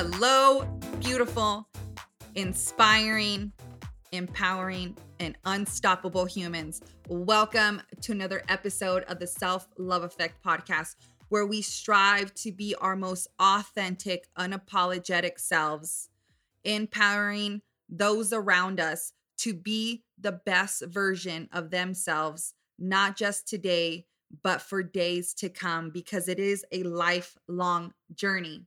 Hello, beautiful, inspiring, empowering, and unstoppable humans. Welcome to another episode of the Self Love Effect podcast, where we strive to be our most authentic, unapologetic selves, empowering those around us to be the best version of themselves, not just today, but for days to come, because it is a lifelong journey.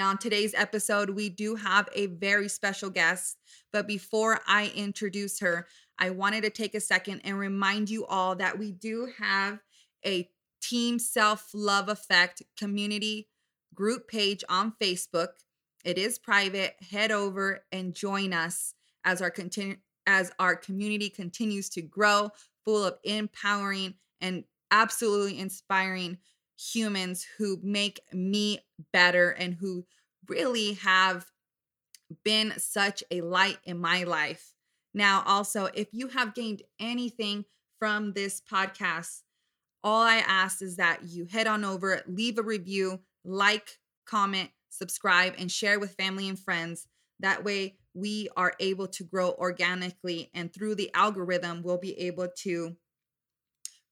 Now, in today's episode, we do have a very special guest. But before I introduce her, I wanted to take a second and remind you all that we do have a Team Self Love Effect community group page on Facebook. It is private. Head over and join us as our continue as our community continues to grow, full of empowering and absolutely inspiring humans who make me better and who really have been such a light in my life. Now, also, if you have gained anything from this podcast, all I ask is that you head on over, leave a review, like, comment, subscribe, and share with family and friends. That way, we are able to grow organically, and through the algorithm, we'll be able to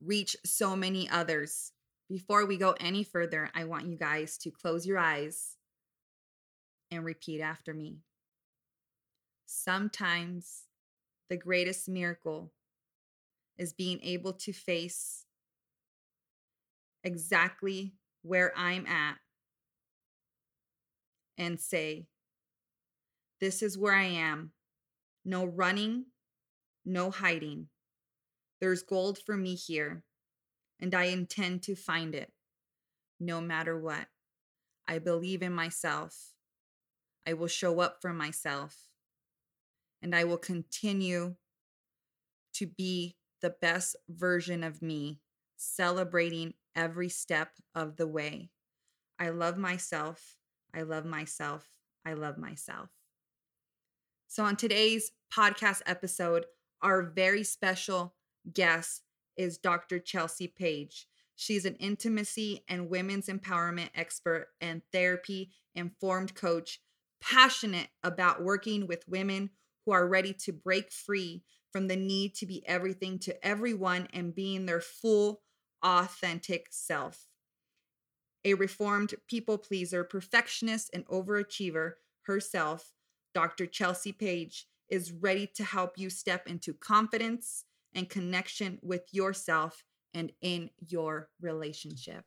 reach so many others. Before we go any further, I want you guys to close your eyes and repeat after me. Sometimes the greatest miracle is being able to face exactly where I'm at and say, This is where I am. No running, no hiding. There's gold for me here, and I intend to find it no matter what. I believe in myself. I will show up for myself, and I will continue to be the best version of me, celebrating every step of the way. I love myself. I love myself. I love myself. So, on today's podcast episode, our very special guest is Dr. Chelsea Page. She's an intimacy and women's empowerment expert and therapy informed coach, passionate about working with women who are ready to break free from the need to be everything to everyone and being their full, authentic self. A reformed people pleaser, perfectionist, and overachiever herself, Dr. Chelsea Page is ready to help you step into confidence, and connection with yourself and in your relationship.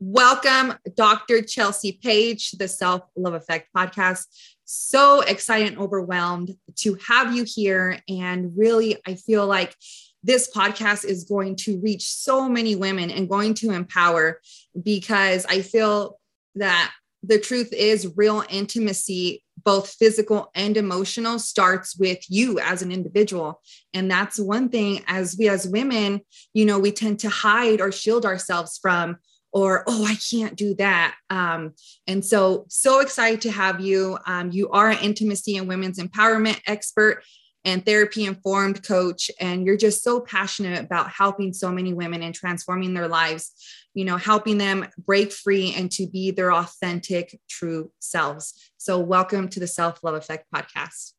Welcome, Dr. Chelsea Page, the Self Love Effect podcast. So excited and overwhelmed to have you here. And really, I feel like this podcast is going to reach so many women and going to empower because I feel that the truth is real intimacy both physical and emotional starts with you as an individual. And that's one thing as we as women you know we tend to hide or shield ourselves from or oh i can't do that. Um, and so so excited to have you. Um, you are an intimacy and women's empowerment expert and therapy informed coach and you're just so passionate about helping so many women and transforming their lives you know helping them break free and to be their authentic true selves so welcome to the self love effect podcast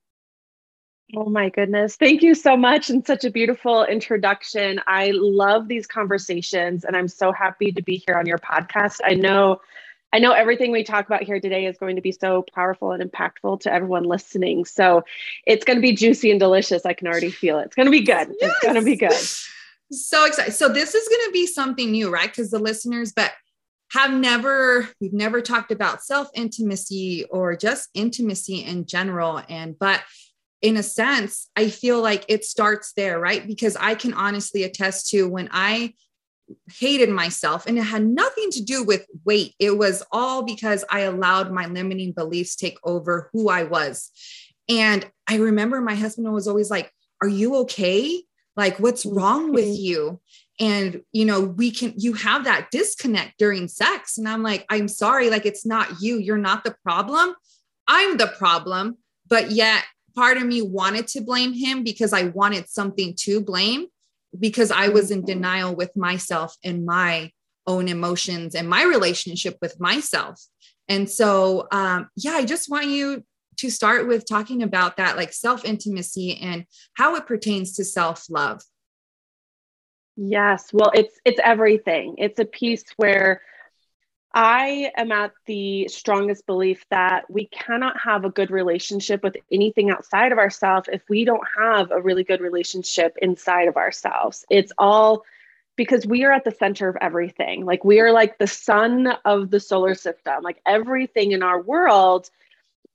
Oh my goodness. Thank you so much and such a beautiful introduction. I love these conversations and I'm so happy to be here on your podcast. I know I know everything we talk about here today is going to be so powerful and impactful to everyone listening. So it's going to be juicy and delicious. I can already feel it. It's going to be good. Yes. It's going to be good. So excited. So this is going to be something new, right? Because the listeners, but have never, we've never talked about self intimacy or just intimacy in general. And, but in a sense, I feel like it starts there, right? Because I can honestly attest to when I hated myself and it had nothing to do with weight. It was all because i allowed my limiting beliefs take over who i was. And i remember my husband was always like are you okay? Like what's wrong with mm-hmm. you? And you know we can you have that disconnect during sex. And i'm like i'm sorry like it's not you. You're not the problem. I'm the problem. But yet part of me wanted to blame him because i wanted something to blame because I was in denial with myself and my own emotions and my relationship with myself. And so, um, yeah, I just want you to start with talking about that, like self intimacy and how it pertains to self love. Yes, well, it's it's everything. It's a piece where I am at the strongest belief that we cannot have a good relationship with anything outside of ourselves if we don't have a really good relationship inside of ourselves. It's all because we are at the center of everything. Like we are like the sun of the solar system. Like everything in our world,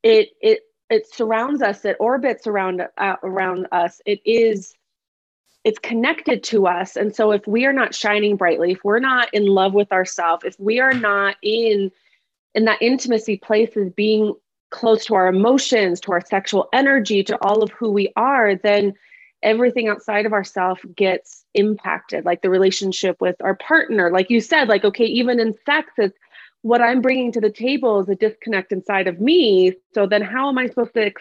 it it it surrounds us. It orbits around uh, around us. It is it's connected to us. And so if we are not shining brightly, if we're not in love with ourselves, if we are not in in that intimacy place of being close to our emotions, to our sexual energy, to all of who we are, then everything outside of ourself gets impacted like the relationship with our partner like you said like okay even in sex it's what i'm bringing to the table is a disconnect inside of me so then how am i supposed to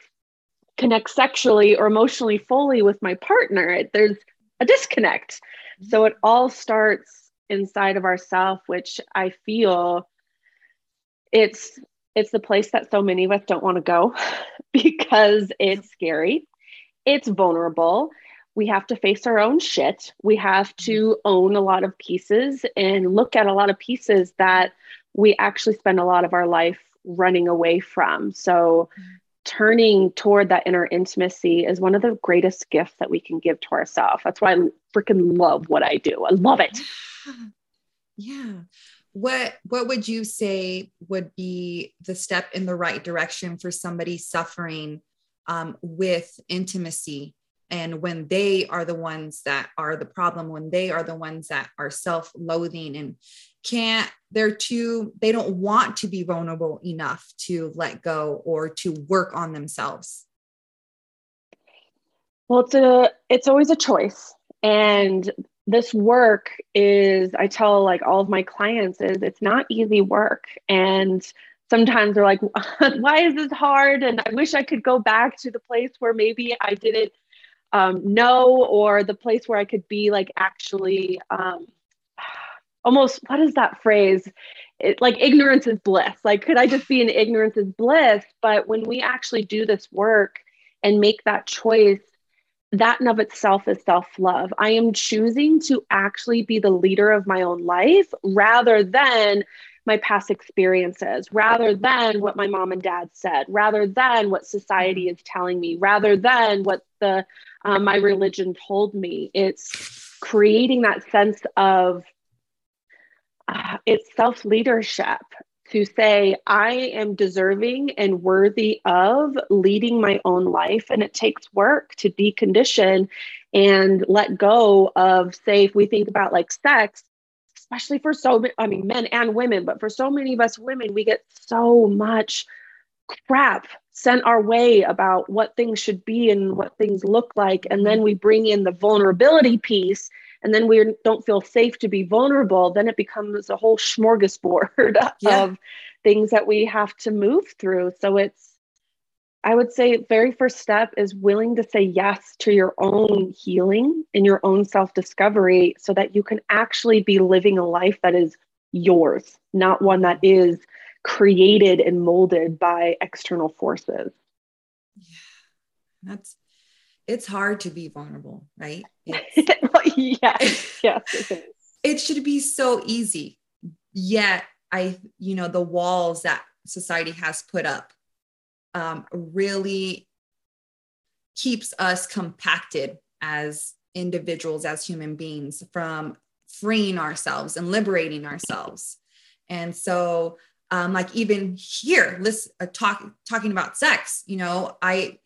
connect sexually or emotionally fully with my partner there's a disconnect so it all starts inside of ourself which i feel it's it's the place that so many of us don't want to go because it's scary it's vulnerable. We have to face our own shit. We have to own a lot of pieces and look at a lot of pieces that we actually spend a lot of our life running away from. So. Turning toward that inner intimacy is one of the greatest gifts that we can give to ourselves. That's why I freaking love what I do. I love it. Yeah. What what would you say would be the step in the right direction for somebody suffering um, with intimacy and when they are the ones that are the problem when they are the ones that are self-loathing and can't they're too they don't want to be vulnerable enough to let go or to work on themselves. Well it's a it's always a choice. And this work is i tell like all of my clients is it's not easy work. And sometimes they're like, why is this hard? And I wish I could go back to the place where maybe I didn't um, know, or the place where I could be like actually um, almost, what is that phrase? It, like ignorance is bliss. Like, could I just be in ignorance is bliss? But when we actually do this work and make that choice, that in of itself is self love. I am choosing to actually be the leader of my own life rather than my past experiences rather than what my mom and dad said rather than what society is telling me rather than what the um, my religion told me it's creating that sense of uh, it's self leadership to say i am deserving and worthy of leading my own life. And it takes work to decondition and let go of say if we think about like sex especially for so I mean men and women, but for so many of us women, we get so much crap sent our way about what things should be and what things look like. And then we bring in the vulnerability piece and then we don't feel safe to be vulnerable then it becomes a whole smorgasbord yeah. of things that we have to move through so it's I would say very first step is willing to say yes to your own healing and your own self-discovery so that you can actually be living a life that is yours, not one that is created and molded by external forces. Yeah. That's it's hard to be vulnerable, right? yes, yes. It, it should be so easy. Yet I, you know, the walls that society has put up um, really keeps us compacted as individuals, as human beings, from freeing ourselves and liberating ourselves. And so, um, like even here, listen, uh, talk, talking about sex, you know, I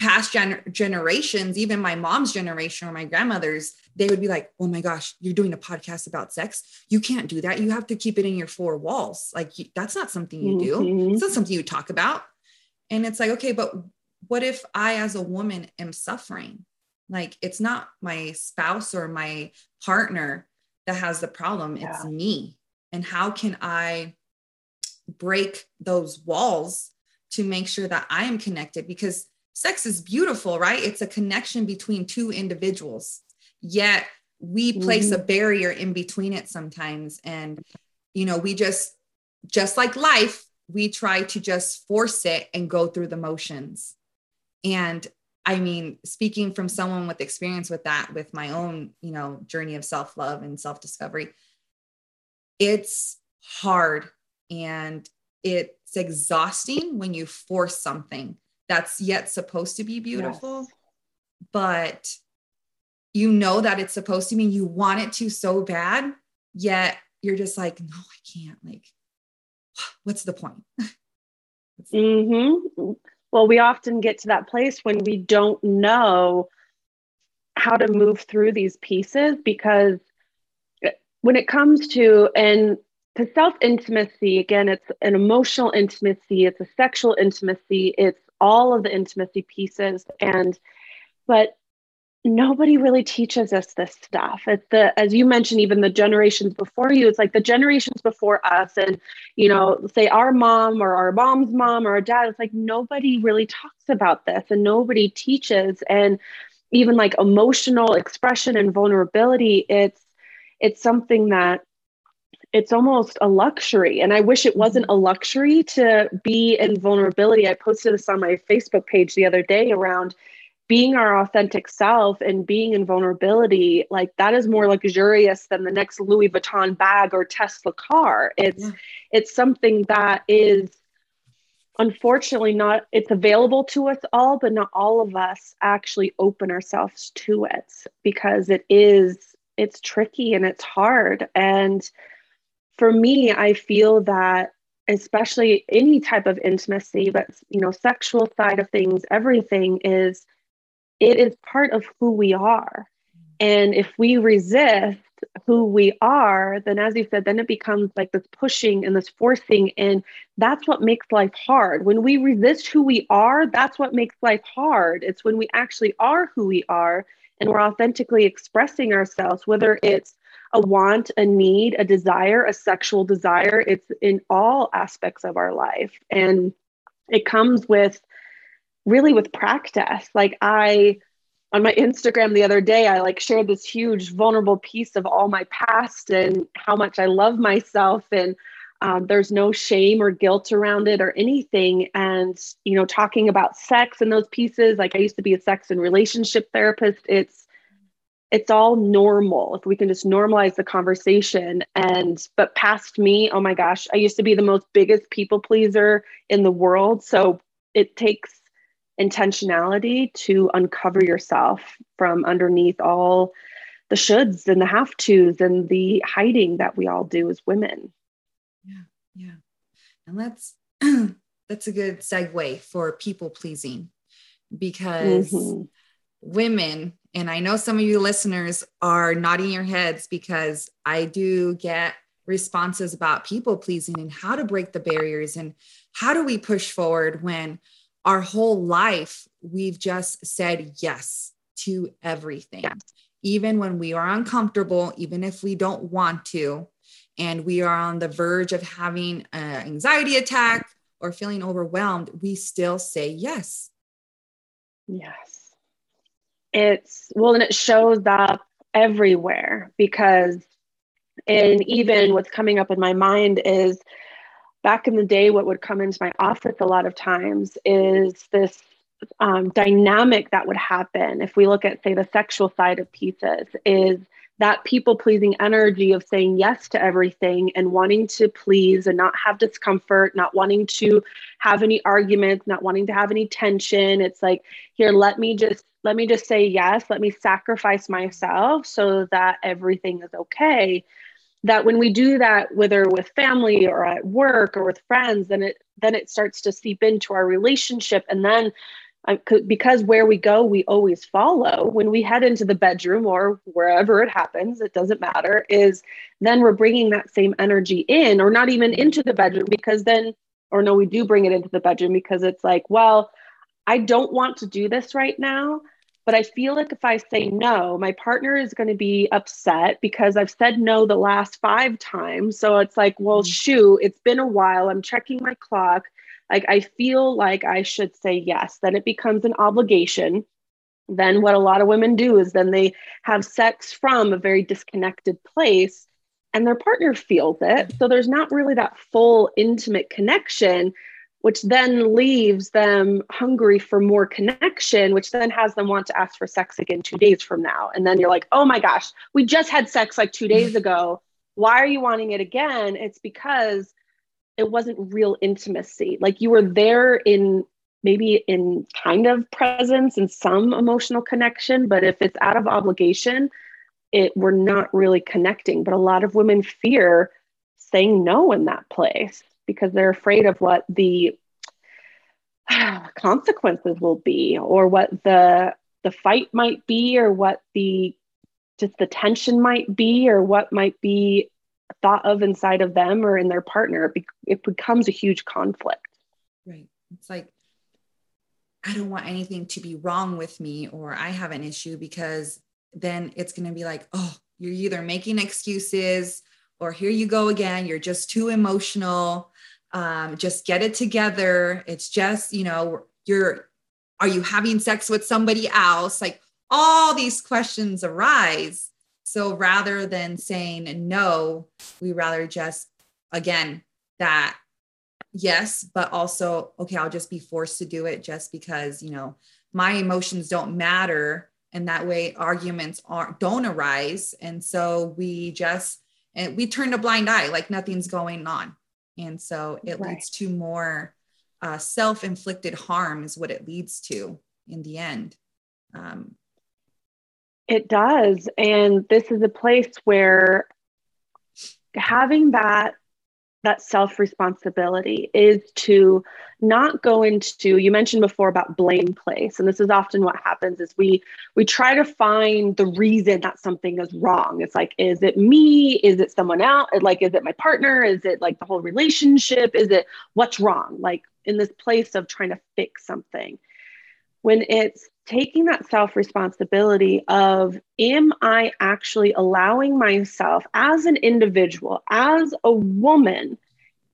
past gen- generations, even my mom's generation or my grandmother's, they would be like, "Oh my gosh, you're doing a podcast about sex. You can't do that. You have to keep it in your four walls. Like you, that's not something you do. Mm-hmm. It's not something you talk about." And it's like, okay, but what if I, as a woman, am suffering? Like, it's not my spouse or my partner that has the problem, yeah. it's me. And how can I break those walls to make sure that I am connected? Because sex is beautiful, right? It's a connection between two individuals. Yet we place mm-hmm. a barrier in between it sometimes. And, you know, we just just like life, we try to just force it and go through the motions. And I mean, speaking from someone with experience with that, with my own, you know, journey of self love and self discovery, it's hard and it's exhausting when you force something that's yet supposed to be beautiful, yes. but you know that it's supposed to be, you want it to so bad, yet you're just like, no, I can't. Like, what's the point? mm-hmm. Well, we often get to that place when we don't know how to move through these pieces because when it comes to and to self intimacy again it's an emotional intimacy it's a sexual intimacy it's all of the intimacy pieces. And but nobody really teaches us this stuff. It's the as you mentioned even the generations before you it's like the generations before us and you know say our mom or our mom's mom or our dad it's like nobody really talks about this and nobody teaches. And even like emotional expression and vulnerability it's it's something that it's almost a luxury and i wish it wasn't mm-hmm. a luxury to be in vulnerability i posted this on my facebook page the other day around being our authentic self and being in vulnerability like that is more luxurious than the next louis vuitton bag or tesla car it's yeah. it's something that is unfortunately not it's available to us all but not all of us actually open ourselves to it because it is it's tricky and it's hard and for me i feel that especially any type of intimacy but you know sexual side of things everything is it is part of who we are. And if we resist who we are, then as you said, then it becomes like this pushing and this forcing. And that's what makes life hard. When we resist who we are, that's what makes life hard. It's when we actually are who we are and we're authentically expressing ourselves, whether it's a want, a need, a desire, a sexual desire, it's in all aspects of our life. And it comes with really with practice. Like I on my Instagram the other day, I like shared this huge vulnerable piece of all my past and how much I love myself and um, there's no shame or guilt around it or anything. And, you know, talking about sex and those pieces, like I used to be a sex and relationship therapist. It's, it's all normal if we can just normalize the conversation and but past me oh my gosh i used to be the most biggest people pleaser in the world so it takes intentionality to uncover yourself from underneath all the shoulds and the have tos and the hiding that we all do as women. Yeah, yeah. And that's that's a good segue for people pleasing because mm-hmm. women and I know some of you listeners are nodding your heads because I do get responses about people pleasing and how to break the barriers and how do we push forward when our whole life, we've just said yes to everything, yes. even when we are uncomfortable, even if we don't want to, and we are on the verge of having an anxiety attack or feeling overwhelmed, we still say yes. Yes. It's well, and it shows up everywhere because, and even what's coming up in my mind is back in the day, what would come into my office a lot of times is this um, dynamic that would happen. If we look at, say, the sexual side of pieces, is that people pleasing energy of saying yes to everything and wanting to please and not have discomfort, not wanting to have any arguments, not wanting to have any tension. It's like, here, let me just let me just say yes, let me sacrifice myself so that everything is okay. That when we do that whether with family or at work or with friends then it then it starts to seep into our relationship. And then uh, because where we go we always follow when we head into the bedroom or wherever it happens it doesn't matter is then we're bringing that same energy in or not even into the bedroom because then or no we do bring it into the bedroom because it's like well i don't want to do this right now but I feel like if I say no, my partner is going to be upset because I've said no the last five times. So it's like, well, mm-hmm. shoot, it's been a while. I'm checking my clock. Like, I feel like I should say yes. Then it becomes an obligation. Then, what a lot of women do is then they have sex from a very disconnected place and their partner feels it. So there's not really that full intimate connection, which then leaves them hungry for more connection, which then has them want to ask for sex again two days from now. And then you're like, oh my gosh, we just had sex like two days ago. Why are you wanting it again? It's because it wasn't real intimacy. Like you were there in maybe in kind of presence and some emotional connection, but if it's out of obligation, it we're not really connecting. But a lot of women fear saying no in that place because they're afraid of what the consequences will be or what the the fight might be or what the just the tension might be or what might be thought of inside of them or in their partner it becomes a huge conflict. Right. It's like i don't want anything to be wrong with me or i have an issue because then it's going to be like oh you're either making excuses or here you go again. You're just too emotional. Um, just get it together. It's just you know you're are you having sex with somebody else? Like all these questions arise so rather than saying no we rather just again that yes but also okay i'll just be forced to do it just because you know my emotions don't matter. And that way arguments aren't, don't arise. And so we just and we turn a blind eye like nothing's going on. And so it right. leads to more uh, self-inflicted harm is what it leads to in the end. Um, it does. And this is a place where having that that self responsibility is to not go into you mentioned before about blame place. And this is often what happens is we we try to find the reason that something is wrong. It's like is it me? Is it someone else like is it my partner? Is it like the whole relationship? Is it what's wrong? Like in this place of trying to fix something when it's taking that self responsibility of am i actually allowing myself as an individual as a woman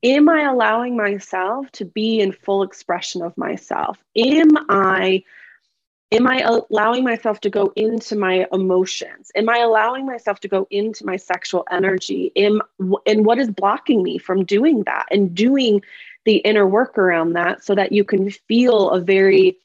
am i allowing myself to be in full expression of myself? Am i am i allowing myself to go into my emotions? Am i allowing myself to go into my sexual energy? Am and what is blocking me from doing that and doing the inner work around that so that you can feel a very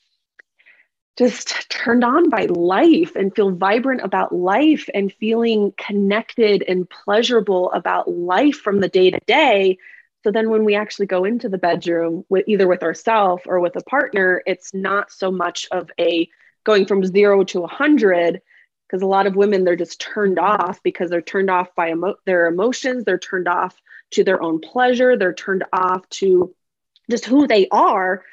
just turned on by life and feel vibrant about life and feeling connected and pleasurable about life from the day to day. So then when we actually go into the bedroom with either with ourselves or with a partner, it's not so much of a going from zero to a hundred because a lot of women they're just turned off because they're turned off by emo- their emotions. They're turned off to their own pleasure. They're turned off to just who they are.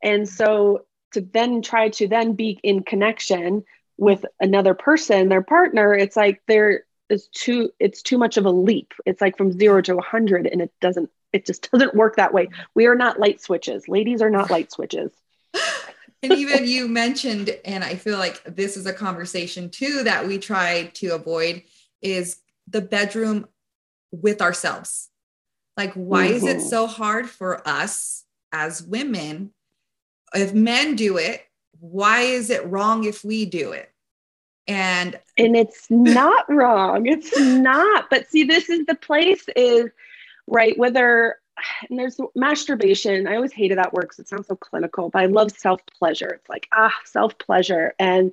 And so to then try to then be in connection with another person their partner it's like there is too it's too much of a leap it's like from zero to 100 and it doesn't it just doesn't work that way we are not light switches ladies are not light switches and even you mentioned and i feel like this is a conversation too that we try to avoid is the bedroom with ourselves like why mm-hmm. is it mm-hmm. so hard for us as women if men do it, why is it wrong if we do it? And and it's not wrong. It's not. But see, this is the place is right whether and there's masturbation. I always hated that word because it sounds so clinical, but I love self pleasure. It's like, ah, self pleasure. And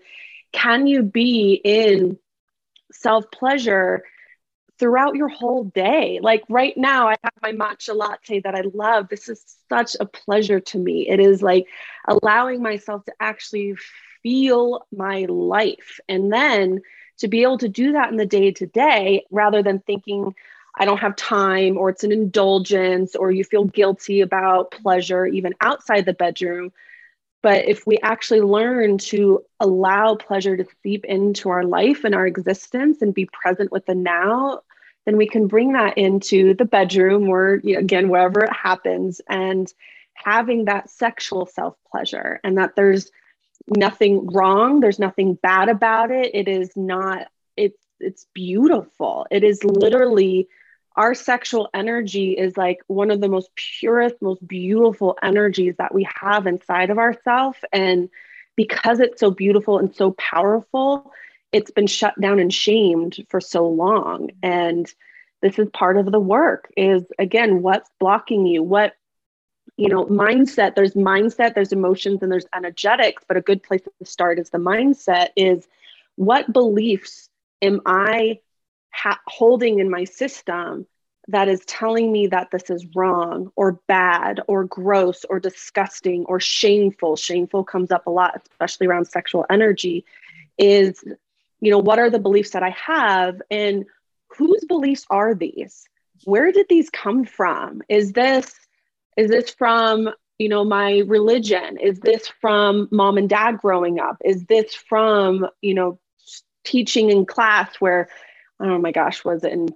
can you be in self pleasure throughout your whole day. Like right now, I have my matcha latte that I love. This is such a pleasure to me. It is like allowing myself to actually feel my life. And then to be able to do that in the day to day rather than thinking, I don't have time, or it's an indulgence, or you feel guilty about pleasure, even outside the bedroom. But if we actually learn to allow pleasure to seep into our life and our existence and be present with the now, then we can bring that into the bedroom or again, wherever it happens, and having that sexual self pleasure and that there's nothing wrong, there's nothing bad about it. It is not, it's, it's beautiful. It is literally our sexual energy is like one of the most purest, most beautiful energies that we have inside of ourselves. And because it's so beautiful and so powerful, it's been shut down and shamed for so long. And this is part of the work is again what's blocking you what you know mindset there's mindset there's emotions and there's energetics but a good place to start is the mindset is what beliefs am i ha- holding in my system that is telling me that this is wrong or bad or gross or disgusting or shameful shameful comes up a lot especially around sexual energy is you know what are the beliefs that i have and whose beliefs are these where did these come from is this is this from you know my religion is this from mom and dad growing up is this from you know teaching in class where oh my gosh was it in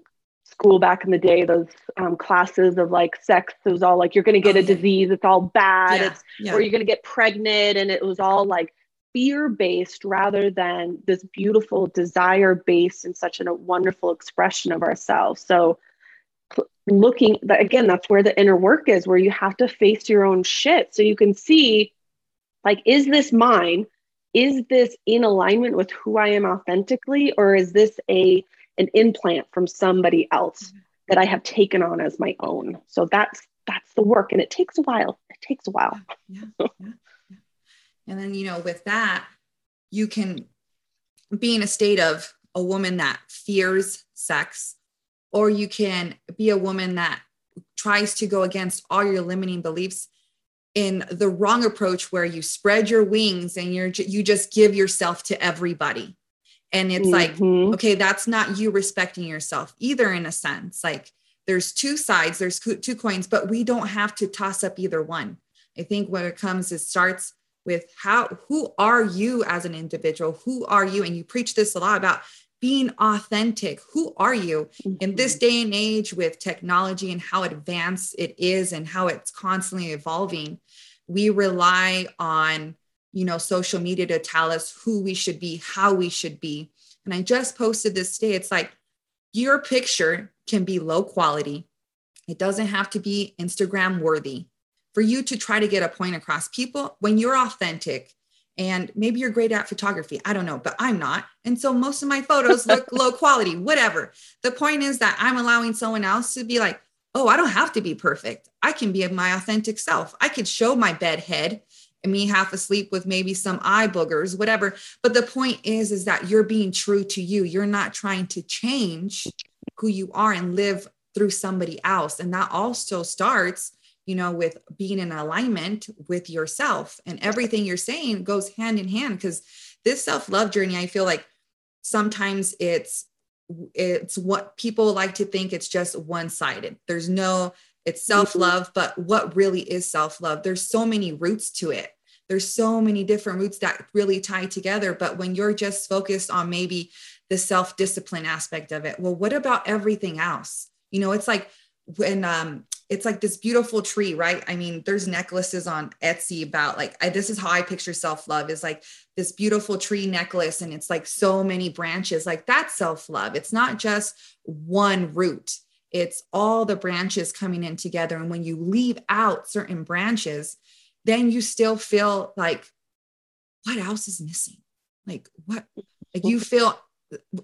school back in the day those um, classes of like sex it was all like you're going to get oh, a yeah. disease it's all bad yeah, it's yeah. or you're going to get pregnant and it was all like fear based rather than this beautiful desire based and such a wonderful expression of ourselves. So looking again that's where the inner work is where you have to face your own shit. So you can see like is this mine? Is this in alignment with who i am authentically or is this a an implant from somebody else mm-hmm. that i have taken on as my own? So that's that's the work and it takes a while. It takes a while. Yeah, yeah, yeah. and then you know with that you can be in a state of a woman that fears sex or you can be a woman that tries to go against all your limiting beliefs in the wrong approach where you spread your wings and you're you just give yourself to everybody. And it's mm-hmm. like okay that's not you respecting yourself either in a sense. Like there's two sides there's two coins but we don't have to toss up either one. I think when it comes it starts with how who are you as an individual who are you and you preach this a lot about being authentic. Who are you in this mm-hmm. day and age with technology and how advanced it is and how it's constantly evolving? We rely on, you know, social media to tell us who we should be, how we should be. And I just posted this day. It's like your picture can be low quality. It doesn't have to be Instagram worthy for you to try to get a point across. People, when you're authentic, and maybe you're great at photography. I don't know, but I'm not. And so most of my photos look low quality, whatever. The point is that I'm allowing someone else to be like, oh, I don't have to be perfect. I can be my authentic self. I could show my bed head and me half asleep with maybe some eye boogers, whatever. But the point is, is that you're being true to you. You're not trying to change who you are and live through somebody else. And that also starts you know, with being in alignment with yourself. And everything you're saying goes hand in hand because this self-love journey, I feel like sometimes it's it's what people like to think it's just one-sided. There's no it's mm-hmm. self-love, but what really is self-love? There's so many roots to it. There's so many different roots that really tie together. But when you're just focused on maybe the self-discipline aspect of it, well, what about everything else? You know, it's like when um it's like this beautiful tree, right? I mean, there's necklaces on Etsy about like I, this is how I picture self love is like this beautiful tree necklace, and it's like so many branches. Like that's self love. It's not just one root, it's all the branches coming in together. And when you leave out certain branches, then you still feel like, what else is missing? Like, what? Like you feel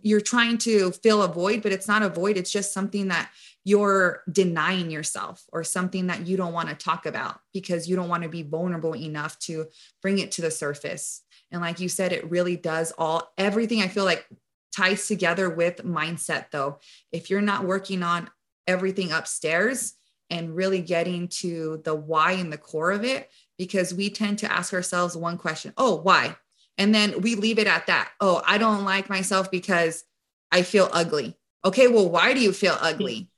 you're trying to fill a void, but it's not a void. It's just something that you're denying yourself or something that you don't want to talk about because you don't want to be vulnerable enough to bring it to the surface. And like you said, it really does all everything I feel like ties together with mindset though. If you're not working on everything upstairs and really getting to the why and the core of it, because we tend to ask ourselves one question oh, why? And then we leave it at that. Oh, I don't like myself because I feel ugly. Okay, well, why do you feel mm-hmm. ugly?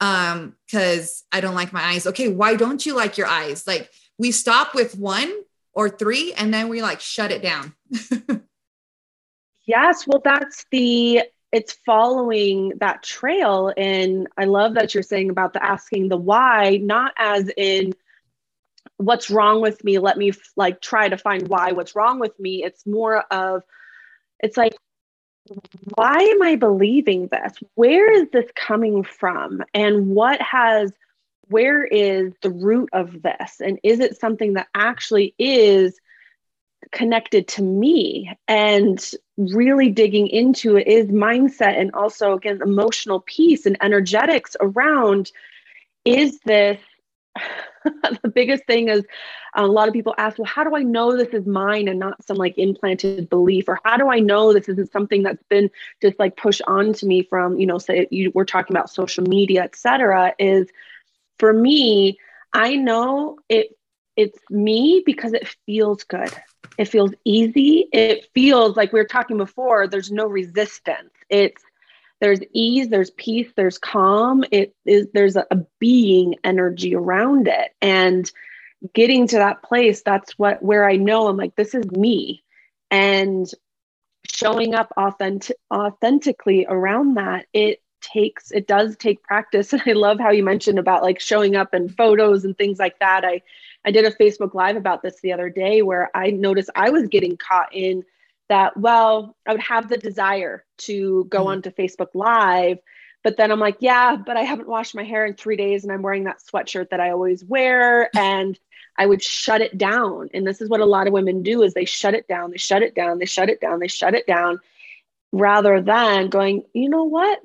Um, because I don't like my eyes. Okay, why don't you like your eyes? Like we stop with one or three and then we like shut it down. yes, well, that's the it's following that trail. And I love that you're saying about the asking the why, not as in what's wrong with me let me like try to find why what's wrong with me it's more of it's like why am i believing this? Where is this coming from? And what has where is the root of this? And is it something that actually is connected to me? And really digging into it is mindset and also again emotional piece and energetics around is this the biggest thing is um, a lot of people ask well how do i know this is mine and not some like implanted belief? Or how do i know this isn't something that's been just like pushed onto me from you know say you, we're talking about social media etc is for me i know it it's me because it feels good. It feels easy. It feels like we were talking before there's no resistance. It's there's ease there's peace there's calm. It is there's a, being energy around it. And getting to that place that's what where i know i'm like this is me. And showing up authentic authentically around that it takes it does take practice. And i love how you mentioned about like showing up in photos and things like that. I i did a facebook live about this the other day where i noticed i was getting caught in that well i would have the desire to go mm-hmm. onto facebook live but then i'm like yeah but i haven't washed my hair in three days and i'm wearing that sweatshirt that i always wear. And i would shut it down. And this is what a lot of women do is they shut it down they shut it down they shut it down they shut it down rather than going you know what?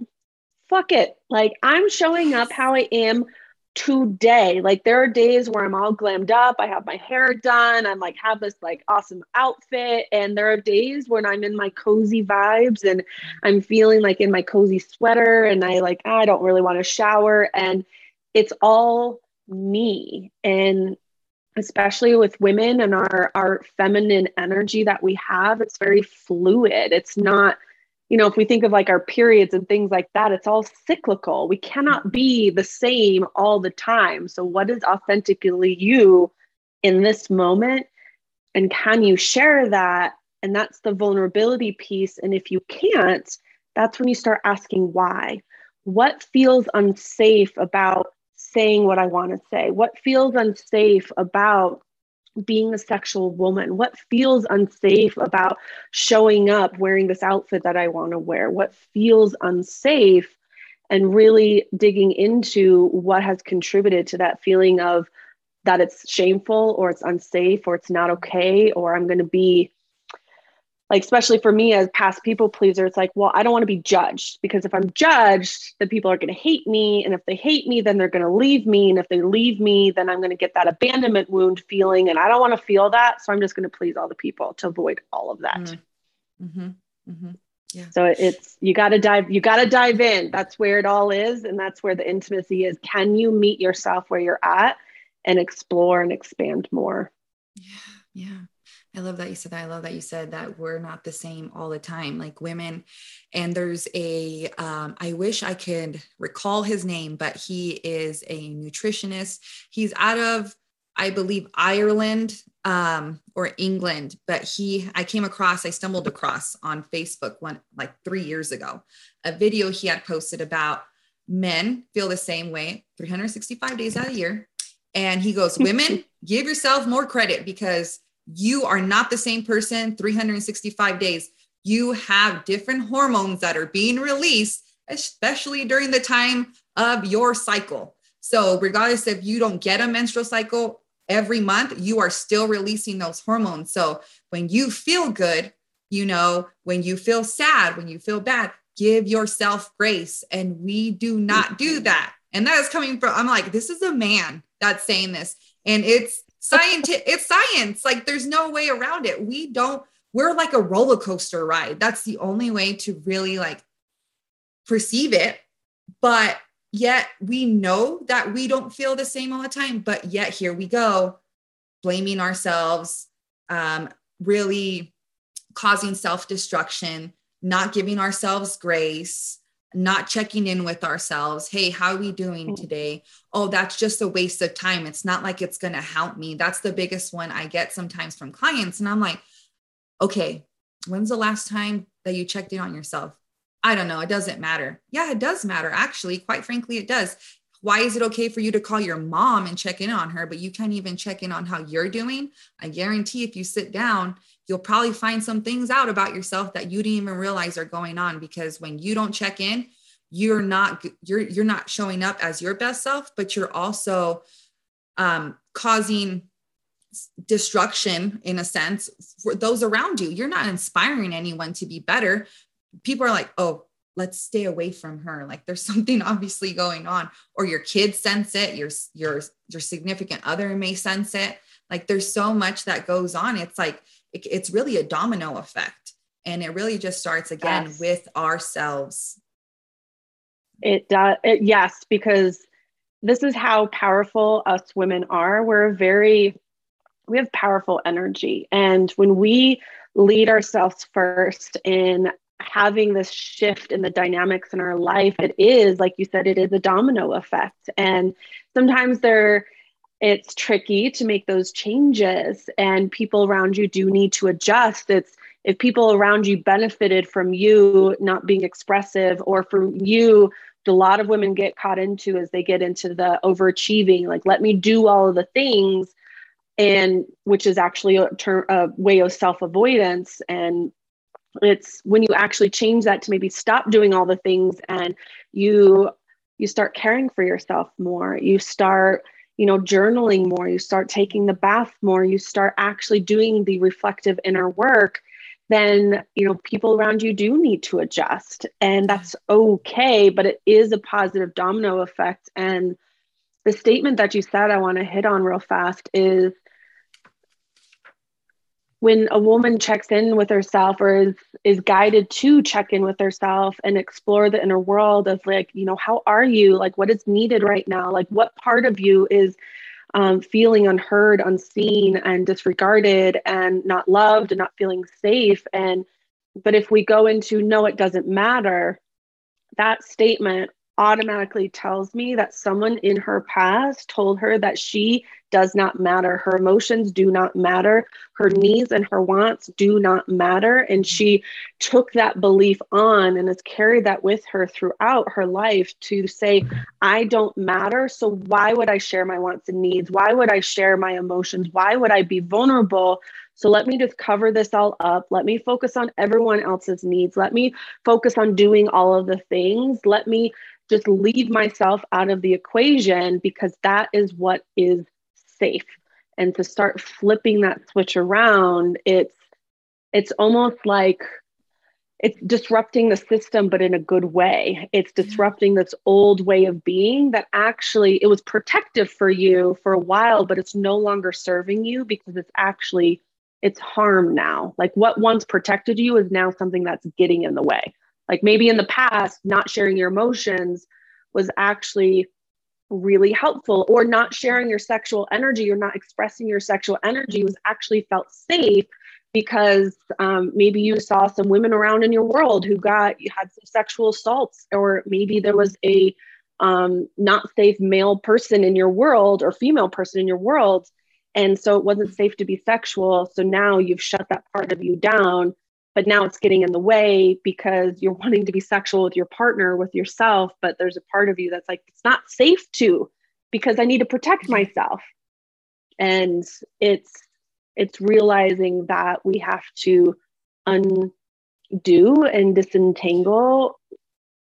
Fuck it. Like i'm showing up how i am today. Like there are days where I'm all glammed up, I have my hair done, I'm like have this like awesome outfit and there are days when I'm in my cozy vibes and I'm feeling like in my cozy sweater and I like ah, I don't really want to shower and it's all me and especially with women and our our feminine energy that we have it's very fluid it's not you know, if we think of like our periods and things like that, it's all cyclical. We cannot mm-hmm. be the same all the time. So, what is authentically you in this moment? And can you share that? And that's the vulnerability piece. And if you can't, that's when you start asking why. What feels unsafe about saying what I want to say? What feels unsafe about being a sexual woman? What feels unsafe about showing up wearing this outfit that I want to wear? What feels unsafe? And really digging into what has contributed to that feeling of that it's shameful or it's unsafe or it's not okay or I'm going to be like especially for me as past people pleaser it's like well i don't want to be judged because if i'm judged then people are going to hate me and if they hate me then they're going to leave me and if they leave me then i'm going to get that abandonment wound feeling and i don't want to feel that so i'm just going to please all the people to avoid all of that mm-hmm. mm-hmm. Mm-hmm. Yeah. so it's you got to dive you got to dive in that's where it all is and that's where the intimacy is can you meet yourself where you're at and explore and expand more yeah yeah I love that you said that. I love that you said that we're not the same all the time, like women. And there's a, um, I wish I could recall his name, but he is a nutritionist. He's out of, I believe, Ireland um, or England, but he, I came across, I stumbled across on Facebook one like three years ago, a video he had posted about men feel the same way 365 days out of the year. And he goes, Women, give yourself more credit because you are not the same person 365 days. You have different hormones that are being released, especially during the time of your cycle. So, regardless if you don't get a menstrual cycle every month, you are still releasing those hormones. So, when you feel good, you know, when you feel sad, when you feel bad, give yourself grace. And we do not do that. And that is coming from, I'm like, this is a man that's saying this. And it's science it's science. Like there's no way around it. We don't we're like a roller coaster ride. That's the only way to really like perceive it. But yet we know that we don't feel the same all the time. But yet here we go blaming ourselves um, really causing self-destruction not giving ourselves grace not checking in with ourselves. Hey, how are we doing mm. today? Oh, that's just a waste of time. It's not like it's going to help me. That's the biggest one I get sometimes from clients. And I'm like, okay, when's the last time that you checked in on yourself? I don't know. It doesn't matter. Yeah, it does matter. Actually, quite frankly, it does. Why is it okay for you to call your mom and check in on her, but you can't even check in on how you're doing? I guarantee if you sit down you'll probably find some things out about yourself that you didn't even realize are going on because when you don't check in you're not you're you're not showing up as your best self but you're also um, causing destruction in a sense for those around you. You're not inspiring anyone to be better. People are like, oh, let's stay away from her. Like there's something obviously going on, or your kids sense it, your your your significant other may sense it. Like there's so much that goes on. It's like it, it's really a domino effect, and it really just starts again yes. with ourselves. It does. It, yes, because this is how powerful us women are. We're very we have powerful energy. And when we lead ourselves first in having this shift in the dynamics in our life, it is, like you said, it is a domino effect. And sometimes there, it's tricky to make those changes, and people around you do need to adjust. It's if people around you benefited from you not being expressive or from you a lot of women get caught into as they get into the overachieving like let me do all of the things and which is actually a, term, a way of self avoidance and it's when you actually change that to maybe stop doing all the things and you you start caring for yourself more you start you know journaling more you start taking the bath more you start actually doing the reflective inner work then you know people around you do need to adjust and that's okay but it is a positive domino effect and the statement that you said i want to hit on real fast is when a woman checks in with herself or is is guided to check in with herself and explore the inner world of like you know how are you? Like what is needed right now? Like what part of you is um, feeling unheard unseen and disregarded and not loved and not feeling safe? And but if we go into no it doesn't matter that statement automatically tells me that someone in her past told her that she does not matter. Her emotions do not matter. Her needs and her wants do not matter. And she took that belief on and has carried that with her throughout her life to say, I don't matter. So why would I share my wants and needs? Why would I share my emotions? Why would I be vulnerable? So let me just cover this all up. Let me focus on everyone else's needs. Let me focus on doing all of the things. Let me just leave myself out of the equation because that is what is safe. And to start flipping that switch around it's it's almost like it's disrupting the system but in a good way. It's disrupting this old way of being that actually it was protective for you for a while but it's no longer serving you because it's actually it's harm now. Like what once protected you is now something that's getting in the way like maybe in the past not sharing your emotions was actually really helpful or not sharing your sexual energy or not expressing your sexual energy was actually felt safe because um, maybe you saw some women around in your world who got you had some sexual assaults or maybe there was a um, not safe male person in your world or female person in your world and so it wasn't safe to be sexual. So now you've shut that part of you down but now it's getting in the way because you're wanting to be sexual with your partner with yourself but there's a part of you that's like it's not safe to because i need to protect myself. And it's it's realizing that we have to undo and disentangle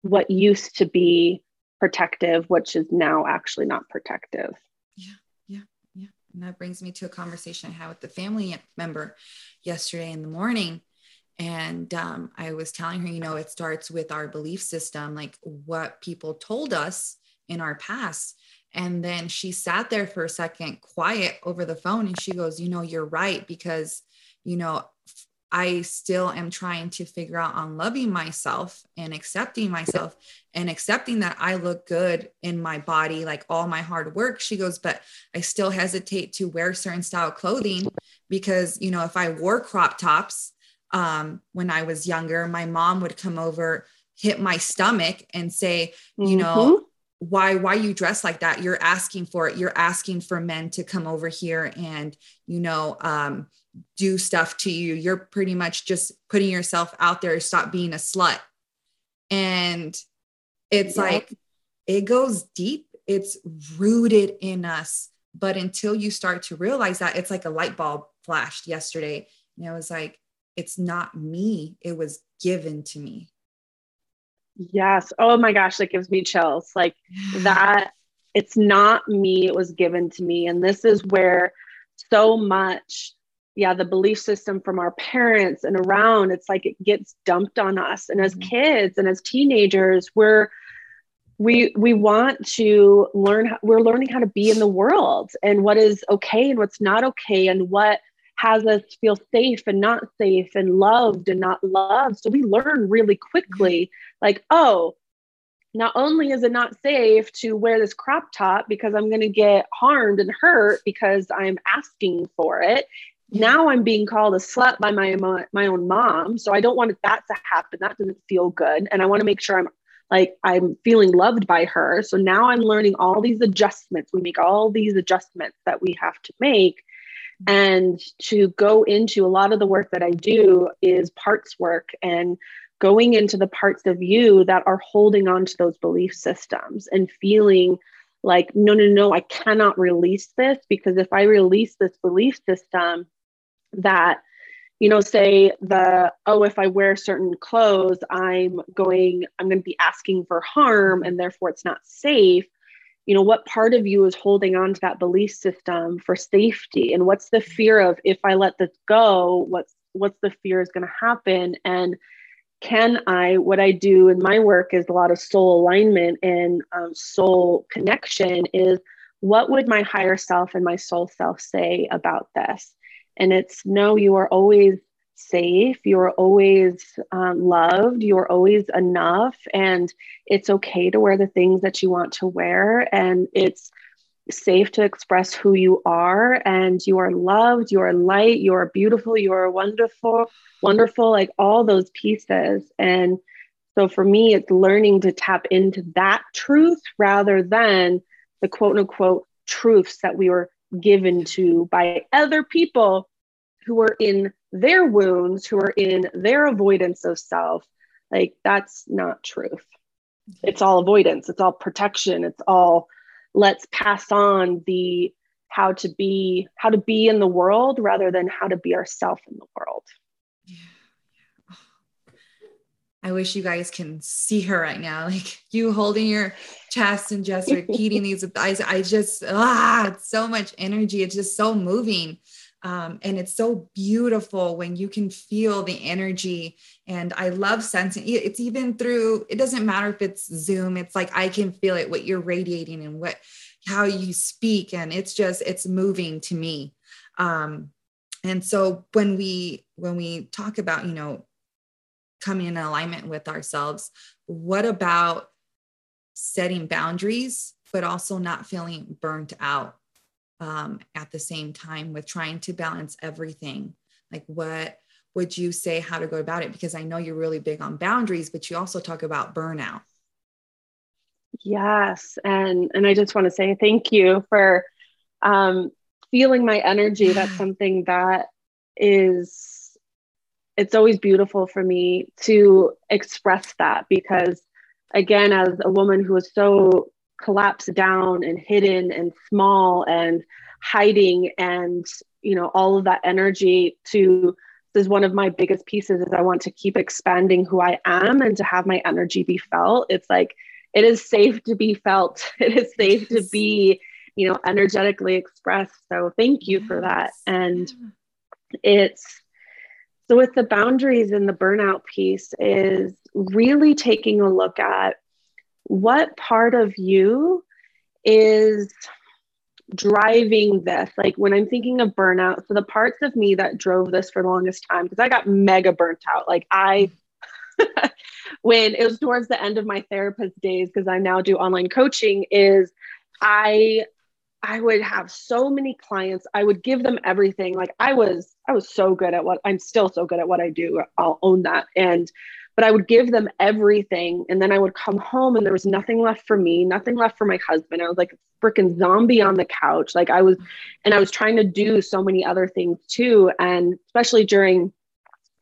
what used to be protective which is now actually not protective. Yeah yeah yeah. And that brings me to a conversation i had with the family member yesterday in the morning and um, I was telling her, you know, it starts with our belief system, like what people told us in our past. And then she sat there for a second, quiet over the phone, and she goes, You know, you're right, because, you know, I still am trying to figure out on loving myself and accepting myself and accepting that I look good in my body, like all my hard work. She goes, but I still hesitate to wear certain style clothing because, you know, if I wore crop tops, um, when I was younger, my mom would come over, hit my stomach, and say, mm-hmm. you know, mm-hmm. why why you dress like that? You're asking for it. You're asking for men to come over here and you know um, do stuff to you. You're pretty much just putting yourself out there. Stop being a slut. And it's yeah. like it goes deep. It's rooted in us. But until you start to realize that, it's like a light bulb flashed yesterday. And it was like, it's not me it was given to me. Yes. Oh my gosh that gives me chills. Like that it's not me it was given to me. And this is where so much yeah the belief system from our parents and around it's like it gets dumped on us. And as mm-hmm. kids and as teenagers we're we we want to learn we're learning how to be in the world and what is okay and what's not okay and what has us feel safe and not safe and loved and not loved so we learn really quickly like oh not only is it not safe to wear this crop top because I'm going to get harmed and hurt because I'm asking for it. Now I'm being called a slut by my my own mom, so I don't want that to happen. That doesn't feel good, and I want to make sure I'm like I'm feeling loved by her. So now I'm learning all these adjustments. We make all these adjustments that we have to make. And to go into a lot of the work that I do is parts work and going into the parts of you that are holding on to those belief systems and feeling like, no, no, no, I cannot release this because if I release this belief system, that, you know, say the, oh, if I wear certain clothes, I'm going, I'm going to be asking for harm and therefore it's not safe. You know, what part of you is holding on to that belief system for safety? And what's the fear of if I let this go, what's what's the fear is going to happen? And can I, what I do in my work is a lot of soul alignment and um, soul connection is what would my higher self and my soul self say about this? And it's no, you are always safe, you are always um, loved, you are always enough, and it's okay to wear the things that you want to wear. And it's safe to express who you are and you are loved you are light you are beautiful you are wonderful wonderful like all those pieces and so for me it's learning to tap into that truth rather than the quote unquote truths that we were given to by other people who are in their wounds who are in their avoidance of self like that's not truth it's all avoidance it's all protection it's all let's pass on the how to be how to be in the world rather than how to be ourself in the world yeah. I wish you guys can see her right now, like you holding your chest and just repeating these. I, I just, ah, it's so much energy. It's just so moving. Um, and it's so beautiful when you can feel the energy. And I love sensing it's even through, it doesn't matter if it's Zoom, it's like I can feel it, what you're radiating and what, how you speak. And it's just, it's moving to me. Um, and so when we, when we talk about, you know, coming in alignment with ourselves, what about setting boundaries, but also not feeling burnt out? Um, at the same time with trying to balance everything. Like what would you say how to go about it? Because i know you're really big on boundaries but you also talk about burnout. Yes. And and i just want to say thank you for um, feeling my energy. That's something that is it's always beautiful for me to express that because again as a woman who is so collapsed down and hidden and small and hiding and you know all of that energy to this is one of my biggest pieces is i want to keep expanding who i am and to have my energy be felt. It's like it is safe to be felt. It is safe to be you know energetically expressed. So thank you for that. And it's so with the boundaries and the burnout piece is really taking a look at what part of you is driving this? Like when i'm thinking of burnout so the parts of me that drove this for the longest time because i got mega burnt out. Like i mm. when it was towards the end of my therapist days because i now do online coaching is i i would have so many clients. I would give them everything. Like i was i was so good at what i'm still so good at what i do. I'll own that. And but I would give them everything. And then I would come home and there was nothing left for me, nothing left for my husband. I was like a freaking zombie on the couch. Like I was, and I was trying to do so many other things too. And especially during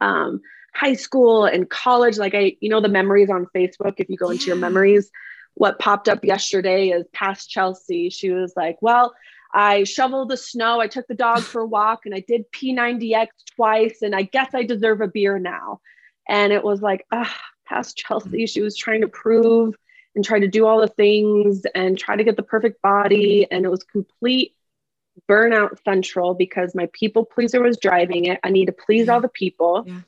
um, high school and college, like I, you know, the memories on Facebook, if you go into your memories, what popped up yesterday is past Chelsea. She was like, well, I shoveled the snow. I took the dog for a walk and I did P90X twice. And I guess I deserve a beer now. And it was like, ah, past Chelsea, she was trying to prove and try to do all the things and try to get the perfect body. And it was complete burnout central because my people pleaser was driving it. I need to please Yeah. all the people. Yeah.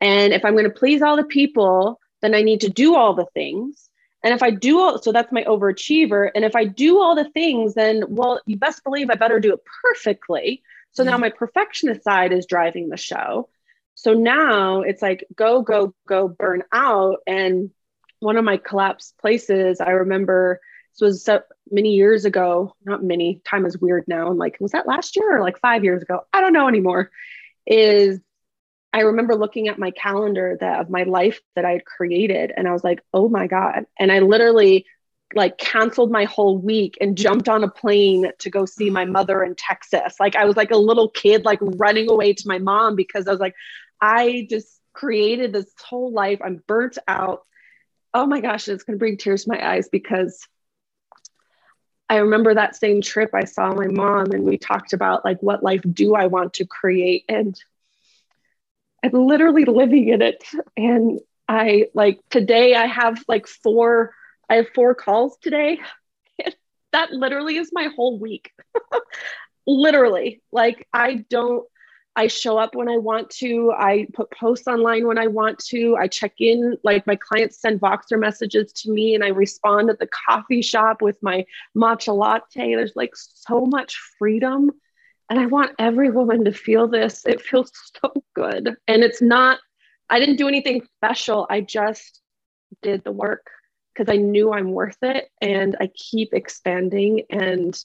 And if I'm going to please all the people, then I need to do all the things. And if I do all, so that's my overachiever. And if I do all the things, then, well, you best believe I better do it perfectly. So now my perfectionist side is driving the show. So now it's like go, go, go, burn out. And one of my collapsed places, I remember this was so many years ago, not many, time is weird now. I'm like, was that last year or like five years ago? I don't know anymore. Is I remember looking at my calendar that of my life that I had created and I was like, oh my God. And I literally like canceled my whole week and jumped on a plane to go see my mother in Texas. Like I was like a little kid, like running away to my mom because I was like, I just created this whole life. I'm burnt out. Oh my gosh, it's going to bring tears to my eyes because I remember that same trip I saw my mom and we talked about like what life do I want to create and I'm literally living in it and I like today I have like four I have four calls today. that literally is my whole week. literally. Like I don't I show up when I want to. I put posts online when I want to. I check in, like my clients send Voxer messages to me, and I respond at the coffee shop with my matcha latte. There's like so much freedom. And I want every woman to feel this. It feels so good. And it's not, I didn't do anything special. I just did the work because I knew I'm worth it. And I keep expanding. And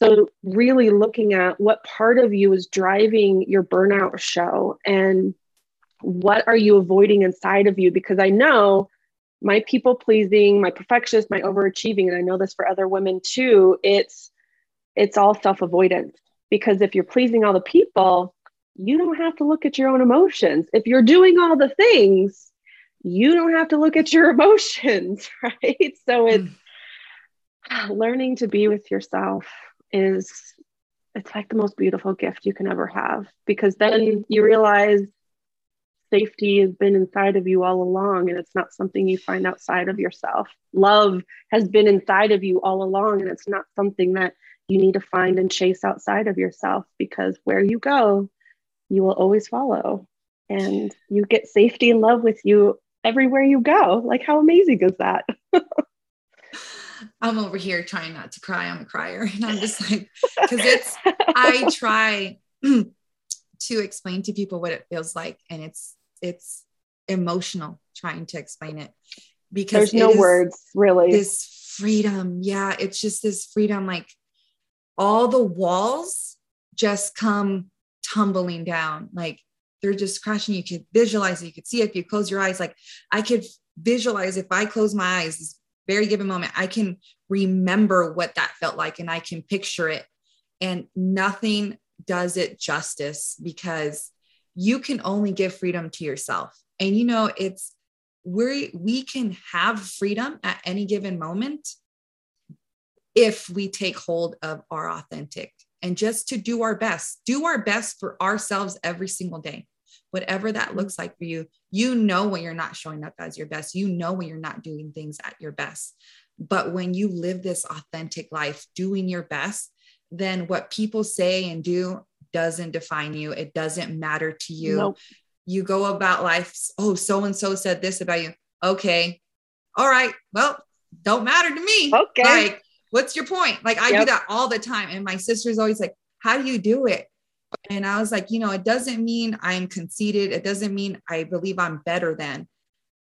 so, really looking at what part of you is driving your burnout show and what are you avoiding inside of you? Because I know my people pleasing, my perfectionist, my overachieving, and I know this for other women too, it's it's all self-avoidance. Because if you're pleasing all the people, you don't have to look at your own emotions. If you're doing all the things, you don't have to look at your emotions, right? So it's hmm. learning to be with yourself is it's like the most beautiful gift you can ever have because then you realize safety has been inside of you all along and it's not something you find outside of yourself. Love has been inside of you all along and it's not something that you need to find and chase outside of yourself because where you go you will always follow and you get safety and love with you everywhere you go. Like how amazing is that I'm over here trying not to cry. I'm a crier. And I'm just like, because it's, I try to explain to people what it feels like. And it's, it's emotional trying to explain it because there's no words really this freedom. Yeah. It's just this freedom. Like all the walls just come tumbling down. Like they're just crashing. You could visualize it. You could see it if you close your eyes. Like I could visualize if I close my eyes, this very given moment, I can remember what that felt like and I can picture it. And nothing does it justice because you can only give freedom to yourself. And you know, it's we we can have freedom at any given moment if we take hold of our authentic and just to do our best, do our best for ourselves every single day whatever that looks like for you. You know when you're not showing up as your best. You know when you're not doing things at your best. But when you live this authentic life, doing your best, then what people say and do doesn't define you. It doesn't matter to you. Nope. You go about life. Oh, so and so said this about you. Okay. All right. Well, don't matter to me. Okay. Like, what's your point? Like, I do that all the time. And my sister's always like, How do you do it? And I was like, you know, it doesn't mean I'm conceited. It doesn't mean I believe I'm better than.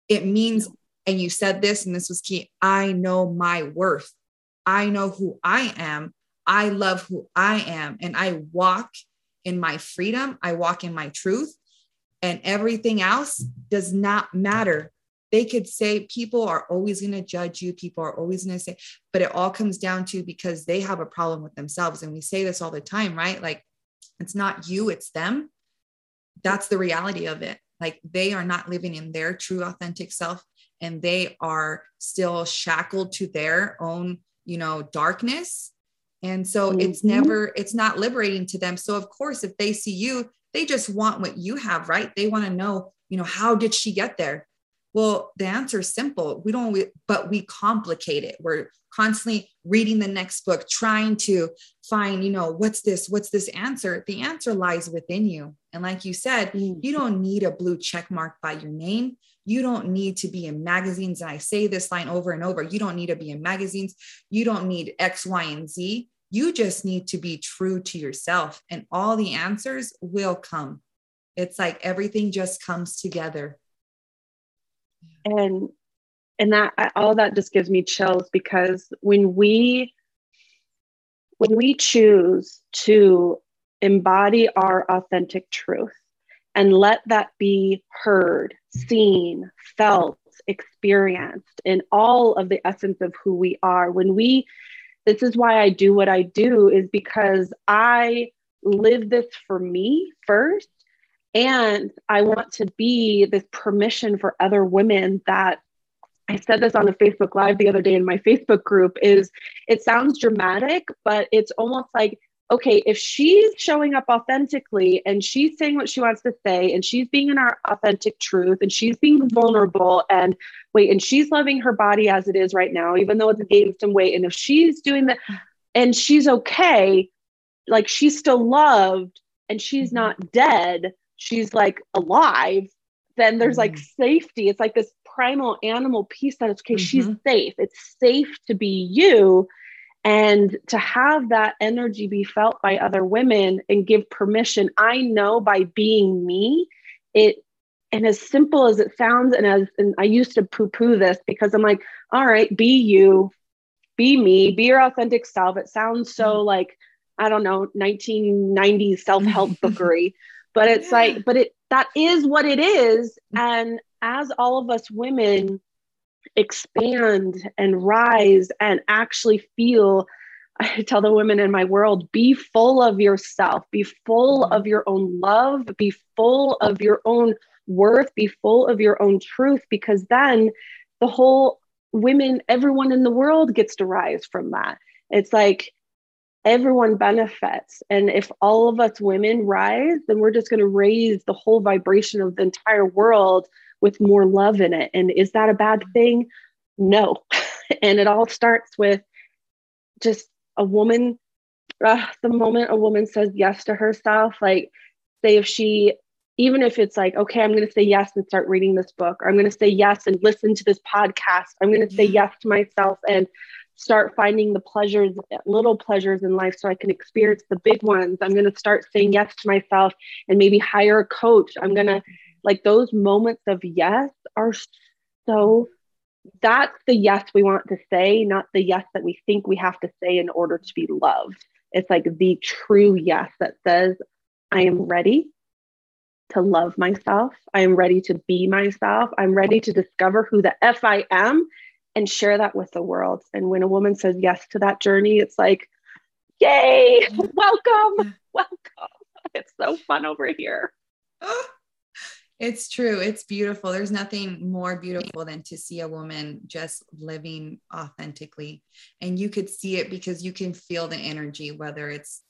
It means, and you said this, and this was key I know my worth. I know who I am. I love who I am. And I walk in my freedom. I walk in my truth. And everything else does not matter. They could say people are always going to judge you. People are always going to say, but it all comes down to because they have a problem with themselves. And we say this all the time, right? Like, it's not you, it's them. That's the reality of it. Like they are not living in their true authentic self and they are still shackled to their own, you know, darkness. And so it's Mhm. never, it's not liberating to them. So of course, if they see you, they just want what you have, right? They want to know, you know, how did she get there? Well, the answer is simple. We don't, but we complicate it. We're constantly reading the next book, trying to find, you know, what's this? What's this answer? The answer lies within you. And like you said, mm. you don't need a blue check mark by your name. You don't need to be in magazines. And I say this line over and over you don't need to be in magazines. You don't need X, Y, and Z. You just need to be true to yourself, and all the answers will come. It's like everything just comes together. And and that all that just gives me chills because when we when we choose to embody our authentic truth and let that be heard, seen, felt, experienced in all of the essence of who we are. When we, this is why I do what I do, is because I live this for me first. And I want to be this permission for other women that I said this on the Facebook Live the other day in my Facebook group is it sounds dramatic, but it's almost like okay, if she's showing up authentically and she's saying what she wants to say and she's being in our authentic truth and she's being vulnerable and wait, and she's loving her body as it is right now, even though it's gained some weight. And if she's doing that and she's okay, like she's still loved and she's mm-hmm. not dead, she's like alive, then there's like mm-hmm. safety. It's like this primal animal piece that it's okay, mm-hmm. she's safe. It's safe to be you and to have that energy be felt by other women and give permission i know by being me it and as simple as it sounds and as and i used to poo poo this because i'm like all right be you be me be your authentic self it sounds so mm-hmm. like i don't know 1990s self-help bookery but it's yeah. like but it that is what it is and as all of us women expand and rise and actually feel I tell the women in my world be full of yourself, be full of your own love, be full of your own worth, be full of your own truth, because then the whole women, everyone in the world gets to rise from that. It's like everyone benefits. And if all of us women rise, then we're just going to raise the whole vibration of the entire world with more love in it. And is that a bad thing? No. and it all starts with just a woman, uh, the moment a woman says yes to herself, like, say, if she, even if it's like, okay, I'm going to say yes and start reading this book, or I'm going to say yes and listen to this podcast, I'm going to say yes to myself and start finding the pleasures, little pleasures in life so I can experience the big ones. I'm going to start saying yes to myself and maybe hire a coach. I'm going to like those moments of yes are so that's the yes we want to say, not the yes that we think we have to say in order to be loved. It's like the true yes that says, I am ready to love myself. I am ready to be myself. I'm ready to discover who the F I am and share that with the world. And when a woman says yes to that journey, it's like, yay, welcome, welcome. It's so fun over here. It's true. It's beautiful. There's nothing more beautiful than to see a woman just living authentically. And you could see it because you can feel the energy, whether it's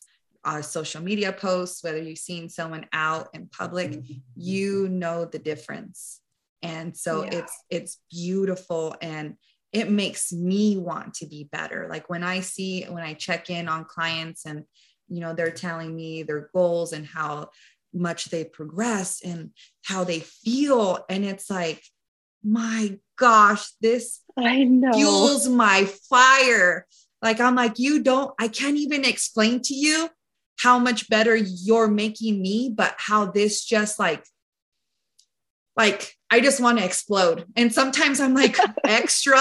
a social media posts, whether you've seen someone out in public, mm-hmm. you know the difference. And so yeah. it's it's beautiful and it makes me want to be better. Like when I see when I check in on clients and you know they're telling me their goals and how much they progress and how they feel. And it's like, my gosh, this I know fuels my fire. Like, I'm like, you don't, I can't even explain to you how much better you're making me, but how this just like, like, I just want to explode. And sometimes I'm like extra.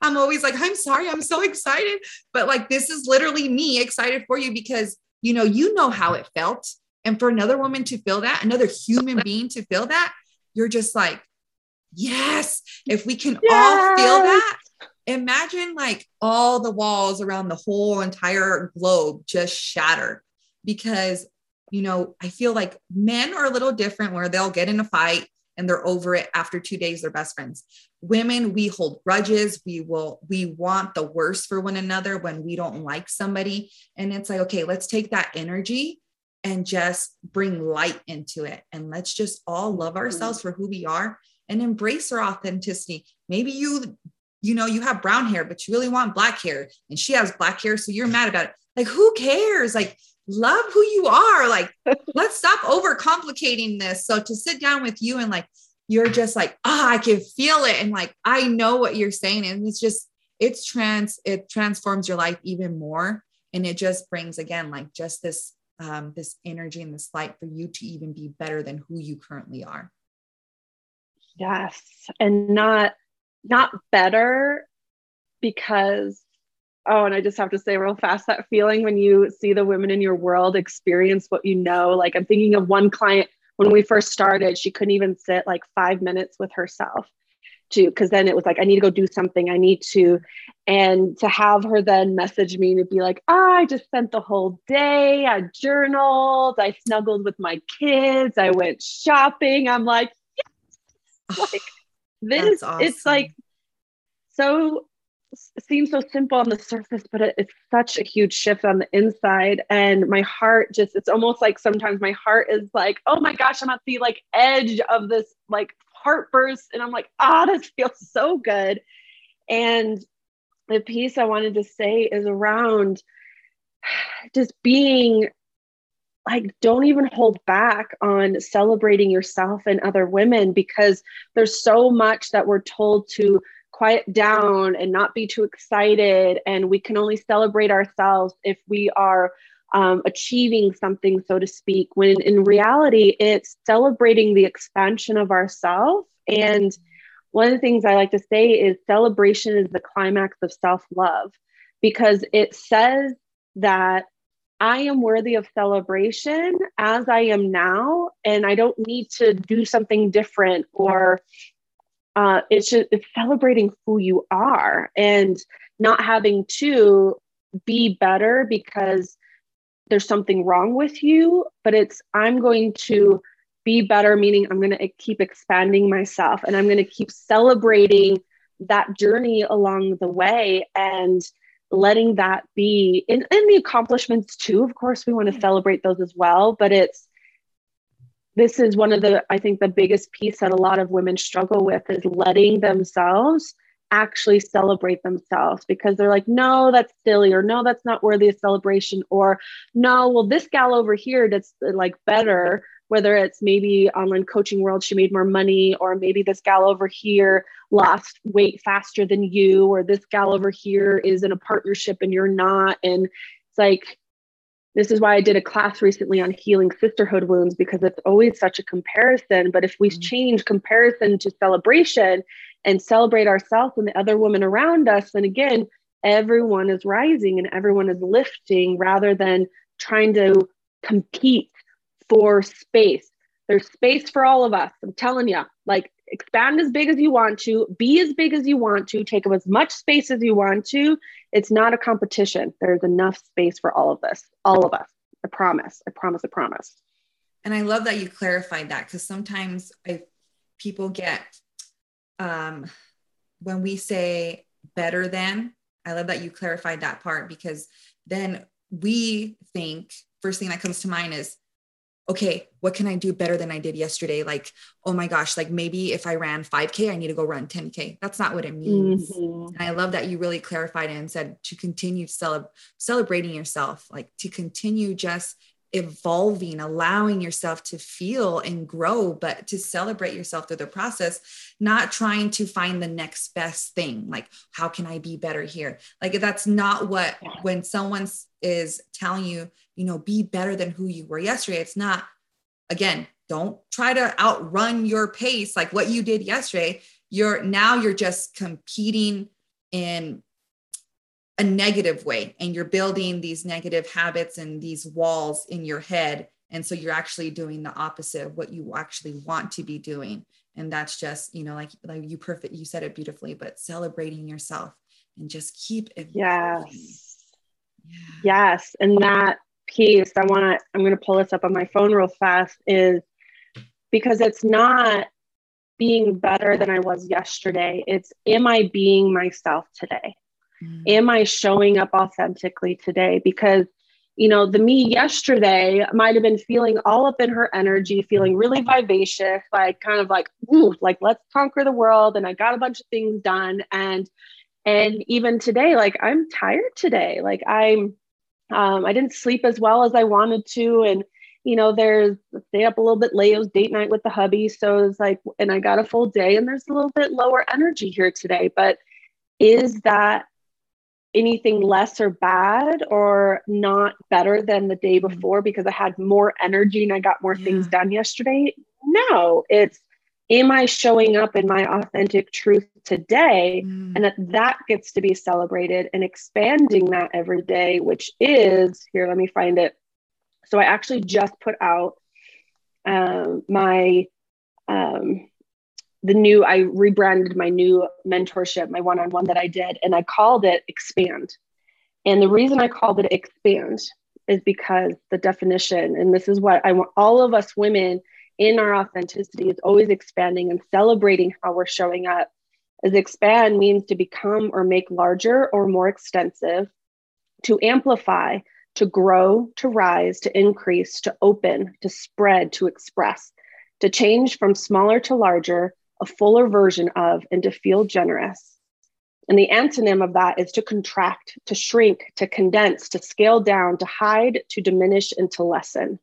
I'm always like, I'm sorry, I'm so excited. But like, this is literally me excited for you because, you know, you know how it felt and for another woman to feel that, another human being to feel that, you're just like, yes, if we can yes. all feel that, imagine like all the walls around the whole entire globe just shatter because, you know, I feel like men are a little different where they'll get in a fight and they're over it after two days, they're best friends. Women, we hold grudges. We will, we want the worst for one another when we don't like somebody. And it's like, okay, let's take that energy and just bring light into it. And let's just all love mm-hmm. ourselves for who we are and embrace her authenticity. Maybe you, you know, you have brown hair, but you really want black hair and she has black hair. So you're mad about it. Like, who cares? Like, love who you are. Like, let's stop over complicating this. So to sit down with you and like, you're just like, ah, oh, I can feel it. And like, I know what you're saying. And it's just, it's trans, it transforms your life even more. And it just brings again, like just this, um, this energy and this light for you to even be better than who you currently are. Yes. And not, not better because oh and i just have to say real fast that feeling when you see the women in your world experience what you know like i'm thinking of one client when we first started she couldn't even sit like five minutes with herself to because then it was like i need to go do something i need to and to have her then message me to be like oh, i just spent the whole day i journaled i snuggled with my kids i went shopping i'm like yes! like this awesome. it's like so seems so simple on the surface, but it, it's such a huge shift on the inside. And my heart just, it's almost like sometimes my heart is like, oh my gosh, I'm at the like edge of this like heart burst. And I'm like, ah, oh, this feels so good. And the piece I wanted to say is around just being like don't even hold back on celebrating yourself and other women because there's so much that we're told to quiet down and not be too excited. And we can only celebrate ourselves if we are um, achieving something, so to speak, when in reality, it's celebrating the expansion of ourselves. And one of the things I like to say is celebration is the climax of self love because it says that I am worthy of celebration as I am now, and I don't need to do something different or uh, it's just it's celebrating who you are and not having to be better because there's something wrong with you but it's i'm going to be better meaning i'm going to keep expanding myself and i'm going to keep celebrating that journey along the way and letting that be in, in the accomplishments too. Of course we want to celebrate those as well but it's this is one of the i think the biggest piece that a lot of women struggle with is letting themselves actually celebrate themselves because they're like no that's silly or no that's not worthy of celebration or no well this gal over here that's like better whether it's maybe online coaching world she made more money or maybe this gal over here lost weight faster than you or this gal over here is in a partnership and you're not. And it's like this is why I did a class recently on healing sisterhood wounds because it's always such a comparison. But if we mm-hmm. change comparison to celebration and celebrate ourselves and the other women around us, then again, everyone is rising and everyone is lifting rather than trying to compete for space. There's space for all of us. I'm telling you, like expand as big as you want to, be as big as you want to, take up as much space as you want to. It's not a competition. There's enough space for all of this, all of us. I promise. I promise. I promise. And I love that you clarified that because sometimes I people get um when we say better than, I love that you clarified that part because then we think first thing that comes to mind is okay, what can I do better than I did yesterday? Like, oh my gosh, like maybe if I ran 5K, I need to go run 10K. That's not what it means. Mm-hmm. And I love that you really clarified and said to continue celeb- celebrating yourself, like to continue just evolving, allowing yourself to feel and grow, but to celebrate yourself through the process, not trying to find the next best thing. Like, how can I be better here? Like, that's not what, when someone is telling you, you know, be better than who you were yesterday, it's not, again, don't try to outrun your pace like what you did yesterday. You're now you're just competing in a negative way and you're building these negative habits and these walls in your head. And so you're actually doing the opposite of what you actually want to be doing. And that's just you know like like you perfect you said it beautifully but celebrating yourself and just keep it yes. yeah. yes. And that piece i want to i'm going to pull this up on my phone real fast is because it's not being better than i was yesterday it's am i being myself today Mm. Am I showing up authentically today? Because you know, the me yesterday might have been feeling all up in her energy, feeling really vivacious, like kind of like, ooh, like let's conquer the world. And I got a bunch of things done. And and even today, like I'm tired today. Like I'm um, I didn't sleep as well as I wanted to. And you know, there's stay up a little bit late. It was date night with the hubby. So it's like, and I got a full day and there's a little bit lower energy here today. But is that anything less or bad or not better than the day mm-hmm. before because I had more energy and I got more yeah. things done yesterday. No, it's am I showing up in my authentic truth today? Mm. And that that gets to be celebrated and expanding that every day, which is here, let me find it. So I actually just put out um, my um, the new i rebranded my new mentorship my one-on-one that i did and i called it expand and the reason i called it expand is because the definition and this is what i want all of us women in our authenticity is always expanding and celebrating how we're showing up as expand means to become or make larger or more extensive to amplify to grow to rise to increase to open to spread to express to change from smaller to larger a fuller version of, and to feel generous. And the antonym of that is to contract, to shrink, to condense, to scale down, to hide, to diminish, and to lessen.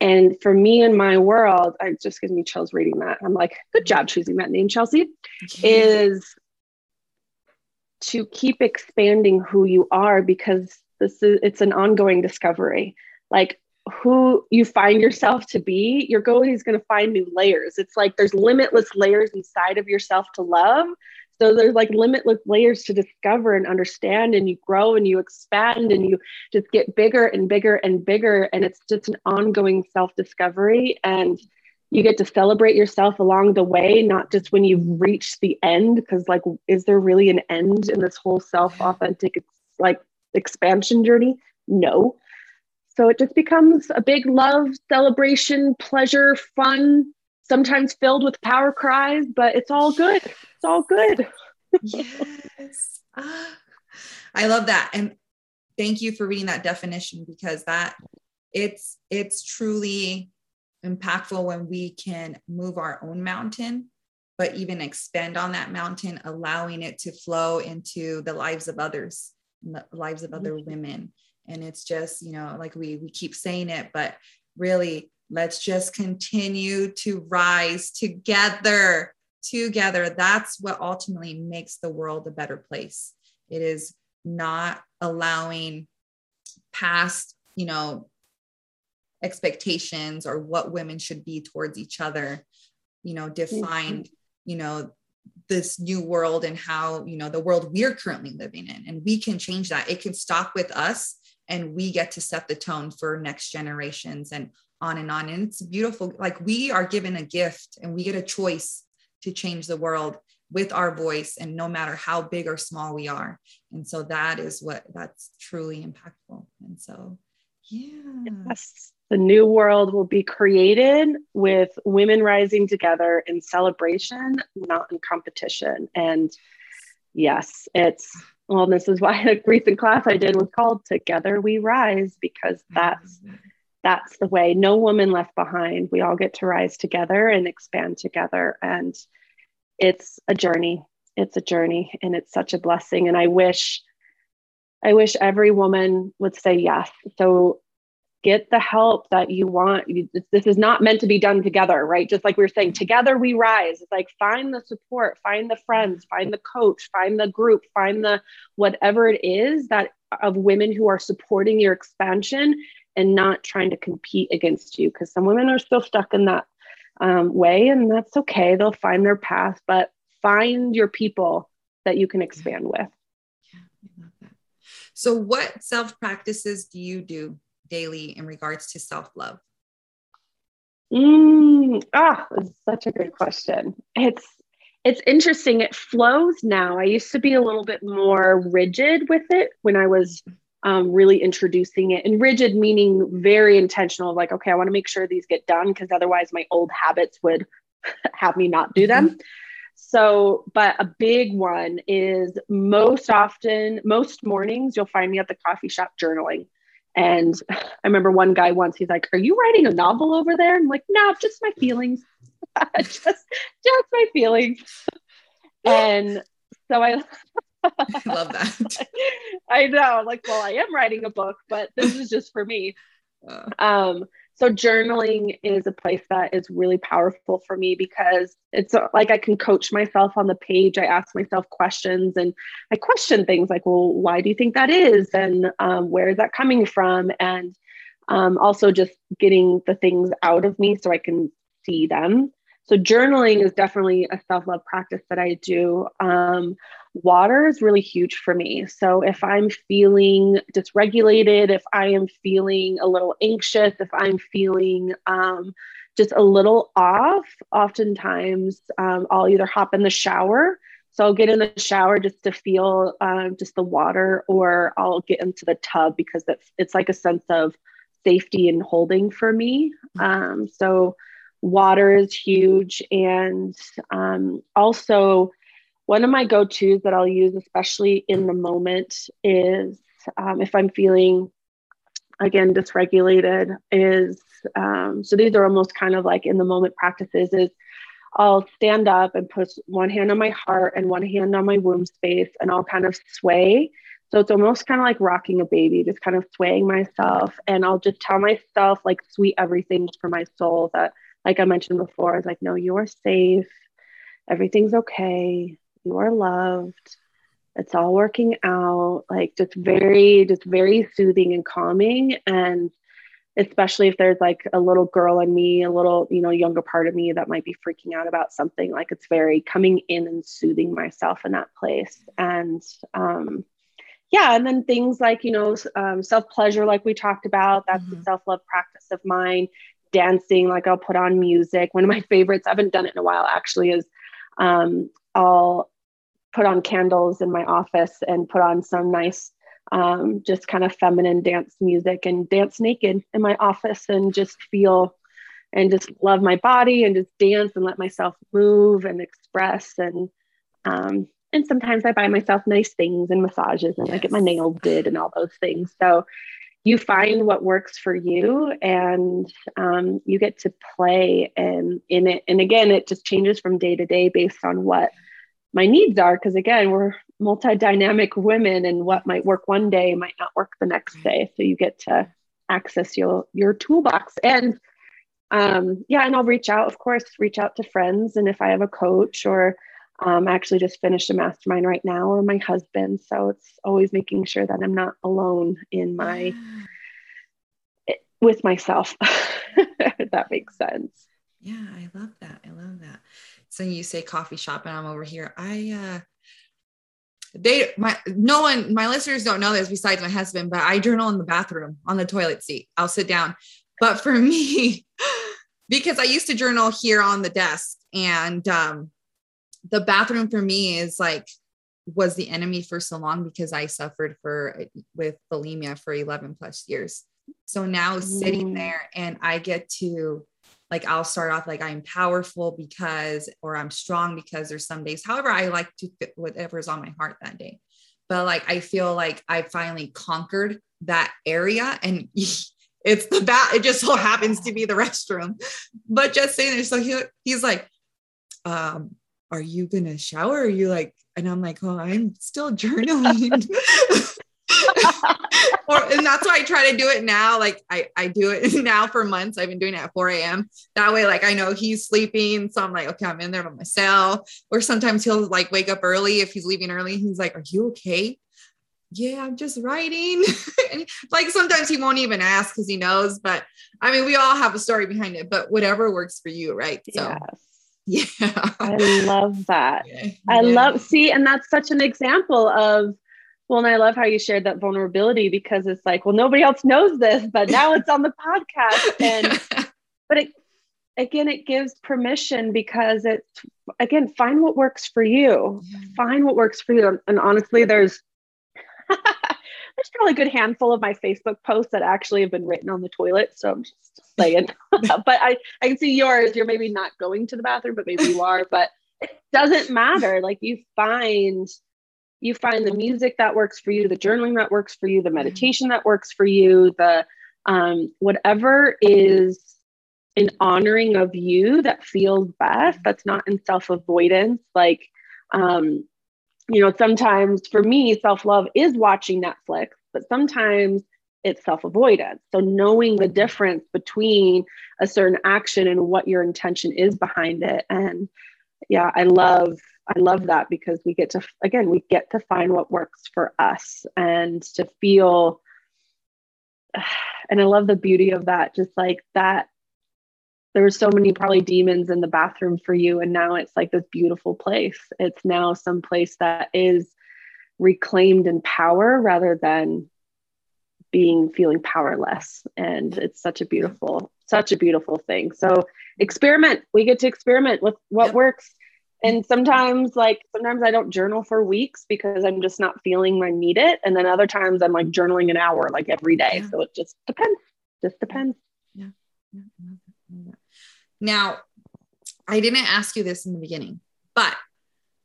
And for me in my world, it just gives me chills reading that. I'm like, good job choosing that name, Chelsea. Is to keep expanding who you are because this is it's an ongoing discovery. Like who you find yourself to be, you're is going to find new layers. It's like there's limitless layers inside of yourself to love. So there's like limitless layers to discover and understand, and you grow and you expand and you just get bigger and bigger and bigger. And it's just an ongoing self discovery. And you get to celebrate yourself along the way, not just when you've reached the end. Because, like, is there really an end in this whole self authentic, like, expansion journey? No so it just becomes a big love, celebration, pleasure, fun, sometimes filled with power cries, but it's all good. It's all good. yes. Ah, I love that. And thank you for reading that definition because that it's it's truly impactful when we can move our own mountain but even expand on that mountain allowing it to flow into the lives of others the lives of other mm-hmm. women and it's just you know like we we keep saying it but really let's just continue to rise together together that's what ultimately makes the world a better place. It is not allowing past you know expectations or what women should be towards each other you know define, mm-hmm. you know this new world and how you know the world we're currently living in. And we can change that. It can stop with us and we get to set the tone for next generations and on and on. And it's beautiful. Like we are given a gift and we get a choice to change the world with our voice and no matter how big or small we are. And so that is what that's truly impactful. And so yeah. Yes. the new world will be created with women rising together in celebration not in competition. And yes it's well, this is why a recent class I did was called Together We Rise, because that's that's the way. No woman left behind. We all get to rise together and expand together. And it's a journey. It's a journey and it's such a blessing. And I wish, I wish every woman would say yes. So get the help that you want. This is not meant to be done together, right? Just like we were saying, together we rise. It's like find the support, find the friends, find the coach, find the group, find the whatever it is that of women who are supporting your expansion and not trying to compete against you. Because some women are still stuck in that um, way, and that's okay. They'll find their path, but find your people that you can expand with. Yeah, I love that. So, what self practices do you do daily in regards to self love? Mm, ah, such a good question. It's it's interesting. It flows now. I used to be a little bit more rigid with it when I was um, really introducing it, and rigid meaning very intentional. Like, okay, I want to make sure these get done because otherwise my old habits would have me not do them. Mm-hmm. So, but a big one is most often, most mornings, you'll find me at the coffee shop journaling And I remember one guy once, he's like, Are you writing a novel over there? I'm like, No, just my feelings. just, just my feelings. And so I I love that. I know, like, well, I am writing a book, but this is just for me. Uh. Um, so journaling is a place that is really powerful for me because it's like I can coach myself on the page. I ask myself questions and I question things like, well, why do you think that is? And um, where is that coming from? And um, also just getting the things out of me so I can see them. So journaling is definitely a self-love practice that I do. Um, water is really huge for me. So if I'm feeling dysregulated, if I am feeling a little anxious, if I'm feeling um, just a little off, oftentimes um, I'll either hop in the shower. So I'll get in the shower just to feel um, just the water, or I'll get into the tub because it's, it's like a sense of safety and holding for me. Um, so water is huge. And um, also, one of my go tos that I'll use, especially in the moment, is um, if I'm feeling, again, dysregulated, is um, so these are almost kind of like in the moment practices, is I'll stand up and put one hand on my heart and one hand on my womb space, and I'll kind of sway. So it's almost kind of like rocking a baby, just kind of swaying myself. And I'll just tell myself like sweet everything for my soul that like I mentioned before, is like, no, you're safe. Everything's okay. You are loved. It's all working out. Like just very, just very soothing and calming. And especially if there's like a little girl in me, a little, you know, younger part of me that might be freaking out about something, like it's very coming in and soothing myself in that place. And um yeah, and then things like, you know, um, self pleasure, like we talked about, that's mm-hmm. a self love practice of mine dancing like i'll put on music one of my favorites i haven't done it in a while actually is um, i'll put on candles in my office and put on some nice um, just kind of feminine dance music and dance naked in my office and just feel and just love my body and just dance and let myself move and express and um, and sometimes I buy myself nice things and massages and yes. I get my nails did and all those things. So you find what works for you and um, you get to play and in it and again it just changes from day to day based on what my needs are because again we're multi-dynamic women and what might work one day might not work the next day so you get to access your your toolbox and um, yeah and i'll reach out of course reach out to friends and if i have a coach or um, I actually just finished a mastermind right now, or my husband. So it's always making sure that I'm not alone in my with myself. if that makes sense. Yeah, I love that. I love that. So you say coffee shop, and I'm over here. I uh they my no one my listeners don't know this besides my husband, but I journal in the bathroom on the toilet seat. I'll sit down. But for me, because I used to journal here on the desk, and um, the bathroom for me is like was the enemy for so long because I suffered for with bulimia for 11 plus years. So now sitting mm. there and I get to like I'll start off like I'm powerful because or I'm strong because there's some days. However, I like to fit whatever's on my heart that day. But like I feel like I finally conquered that area and it's the bat it just so happens to be the restroom. But just saying there so he he's like um are you gonna shower? Are you like, and I'm like, oh, I'm still journaling. or and that's why I try to do it now. Like I, I do it now for months. I've been doing it at 4 a.m. That way, like I know he's sleeping. So I'm like, okay, I'm in there by myself. Or sometimes he'll like wake up early if he's leaving early. He's like, Are you okay? Yeah, I'm just writing. and like sometimes he won't even ask because he knows. But I mean, we all have a story behind it, but whatever works for you, right? So yes. Yeah. I love that. Yeah. I love see, and that's such an example of well, and I love how you shared that vulnerability because it's like, well, nobody else knows this, but now it's on the podcast. And but it again, it gives permission because it's again, find what works for you. Yeah. Find what works for you. And honestly, there's there's probably a good handful of my Facebook posts that actually have been written on the toilet. So I'm just saying. but I, I can see yours. You're maybe not going to the bathroom, but maybe you are. But it doesn't matter. Like you find you find the music that works for you, the journaling that works for you, the meditation that works for you, the um, whatever is in honoring of you that feels best. That's not in self avoidance. Like, um, you know, sometimes for me, self love is watching Netflix, but sometimes it's self avoidance. So, knowing the difference between a certain action and what your intention is behind it. And yeah, I love. I love that because we get to, again, we get to find what works for us and to feel. And I love the beauty of that, just like that there were so many probably demons in the bathroom for you and now it's like this beautiful place it's now some place that is reclaimed in power rather than being feeling powerless and it's such a beautiful such a beautiful thing so experiment we get to experiment with what yep. works and sometimes like sometimes i don't journal for weeks because i'm just not feeling i need it and then other times i'm like journaling an hour like every day yeah. so it just depends just depends yeah. yeah. Now, I didn't ask you this in the beginning, but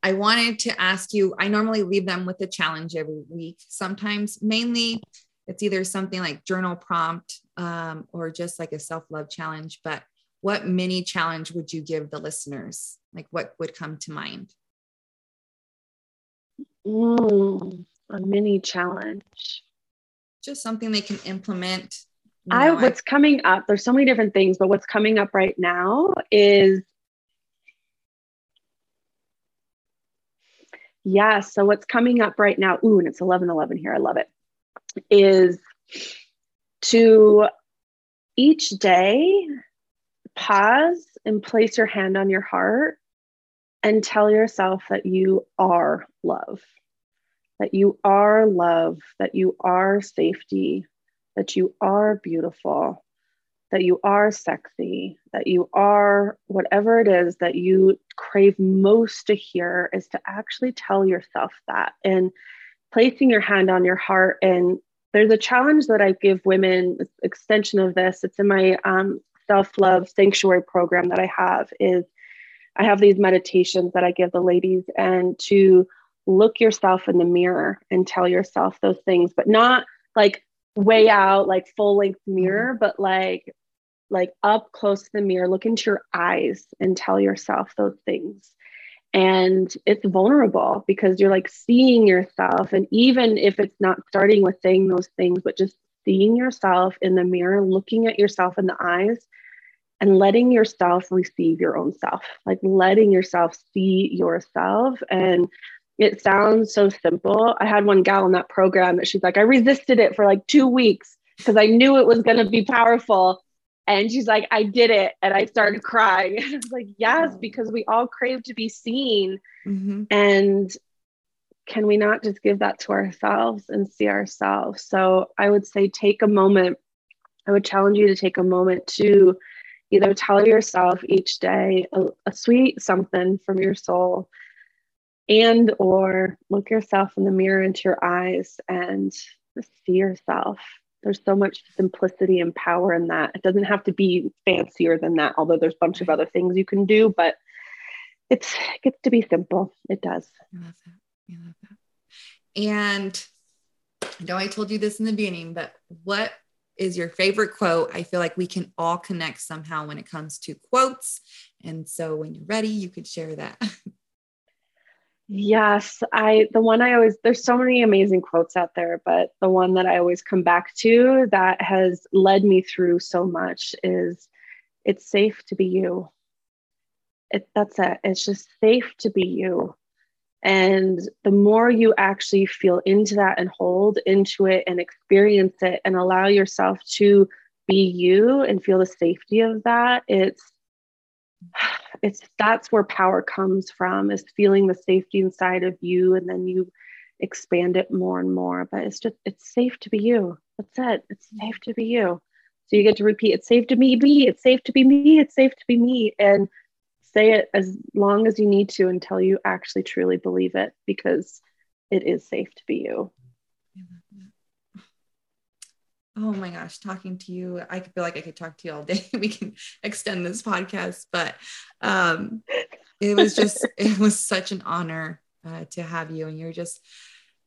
I wanted to ask you. I normally leave them with a challenge every week. Sometimes, mainly, it's either something like journal prompt um, or just like a self love challenge. But what mini challenge would you give the listeners? Like, what would come to mind? Mm, a mini challenge. Just something they can implement I what's I, coming up, there's so many different things, but what's coming up right now is yeah, so what's coming up right now, ooh, and it's 11 11 here. I love it. Is to each day pause and place your hand on your heart and tell yourself that you are love, that you are love, that you are safety, that you are beautiful, that you are sexy, that you are whatever it is that you crave most to hear is to actually tell yourself that and placing your hand on your heart. And there's a challenge that I give women, extension of this, it's in my um, self love sanctuary program that I have, is I have these meditations that I give the ladies and to look yourself in the mirror and tell yourself those things, but not like way out like full length mirror mm-hmm. but like like up close to the mirror look into your eyes and tell yourself those things and it's vulnerable because you're like seeing yourself and even if it's not starting with saying those things but just seeing yourself in the mirror looking at yourself in the eyes and letting yourself receive your own self like letting yourself see yourself and it sounds so simple. I had one gal in that program that she's like, I resisted it for like two weeks because I knew it was going to be powerful. And she's like, I did it. And I started crying. And I was like, yes, because we all crave to be seen. Mm-hmm. And can we not just give that to ourselves and see ourselves? So I would say, take a moment. I would challenge you to take a moment to either tell yourself each day a, a sweet something from your soul and or look yourself in the mirror into your eyes and see yourself there's so much simplicity and power in that it doesn't have to be fancier than that although there's a bunch of other things you can do but it's it gets to be simple it does I love that. I love that. and i know i told you this in the beginning but what is your favorite quote i feel like we can all connect somehow when it comes to quotes and so when you're ready you could share that Yes, I the one I always there's so many amazing quotes out there, but the one that I always come back to that has led me through so much is it's safe to be you. It that's it. It's just safe to be you. And the more you actually feel into that and hold into it and experience it and allow yourself to be you and feel the safety of that, it's it's that's where power comes from is feeling the safety inside of you and then you expand it more and more. But it's just it's safe to be you. That's it. It's safe to be you. So you get to repeat it's safe to be me. It's safe to be me. It's safe to be me. And say it as long as you need to until you actually truly believe it because it is safe to be you Oh my gosh, talking to you, I feel like I could talk to you all day. we can extend this podcast, but um, it was just, it was such an honor uh, to have you. And you're just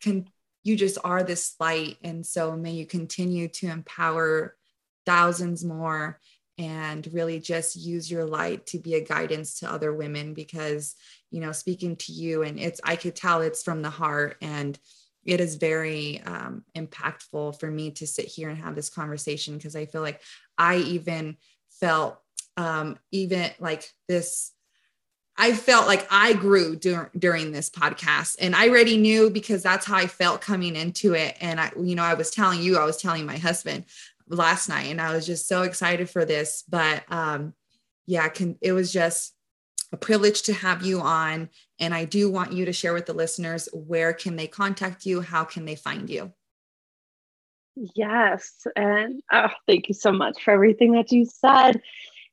can you just are this light and so may you continue to empower thousands more and really just use your light to be a guidance to other women because you know speaking to you and it's i could tell it's from the heart and it is very um, impactful for me to sit here and have this conversation because i feel like i even felt um, even like this I felt like I grew dur- during this podcast and I already knew because that's how I felt coming into it. And I, you know, I was telling you, I was telling my husband last night and I was just so excited for this, but, um, yeah, can, it was just a privilege to have you on. And I do want you to share with the listeners, where can they contact you? How can they find you? Yes. And oh, thank you so much for everything that you said.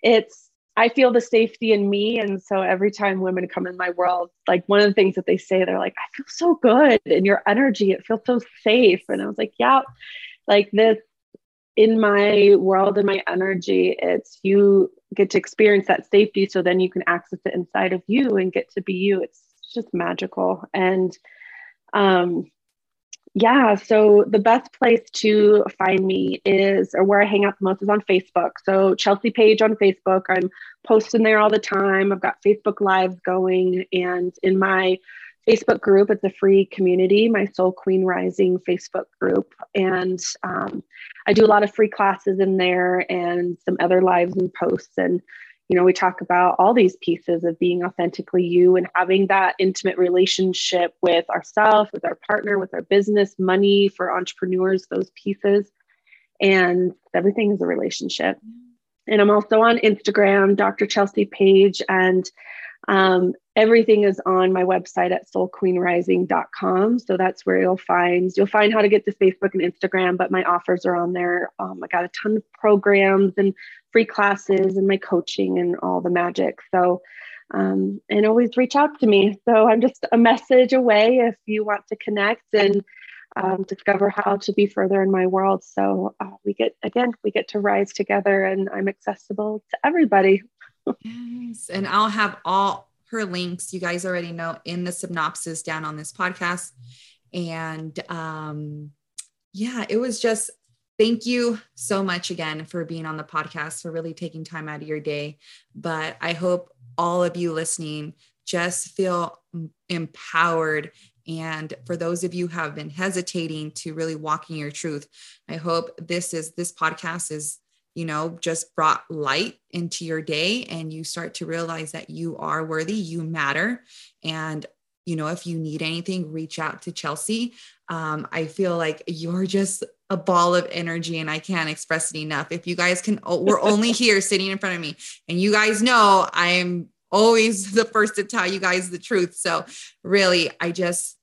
It's I feel the safety in me. And so every time women come in my world, like one of the things that they say, they're like, I feel so good in your energy. It feels so safe. And I was like, yeah, like this in my world and my energy, it's you get to experience that safety. So then you can access it inside of you and get to be you. It's just magical. And um, yeah, so the best place to find me is, or where I hang out the most is on Facebook. So Chelsea Page on Facebook. I'm posting there all the time. I've got Facebook Lives going, and in my Facebook group, it's a free community, my Soul Queen Rising Facebook group. And um, I do a lot of free classes in there and some other lives and posts. And you know, we talk about all these pieces of being authentically you and having that intimate relationship with ourselves, with our partner, with our business, money for entrepreneurs, those pieces. And everything is a relationship. And I'm also on Instagram, Dr. Chelsea Page, and um, everything is on my website at soulqueenrising.com. So that's where you'll find you'll find how to get to Facebook and Instagram, but my offers are on there. Um, I got a ton of programs and free classes and my coaching and all the magic. So um, and always reach out to me. So I'm just a message away if you want to connect and um, discover how to be further in my world. So uh, we get again, we get to rise together, and I'm accessible to everybody. Yes, and I'll have all her links. You guys already know in the synopsis down on this podcast, and um, yeah, it was just thank you so much again for being on the podcast, for really taking time out of your day. But I hope all of you listening just feel empowered. And for those of you who have been hesitating to really walking your truth, I hope this is this podcast is you know just brought light into your day and you start to realize that you are worthy you matter and you know if you need anything reach out to chelsea um, i feel like you're just a ball of energy and I can't express it enough. If you guys can, oh, we're only here sitting in front of me and you guys know I'm always the first to tell you guys the truth. So really, I just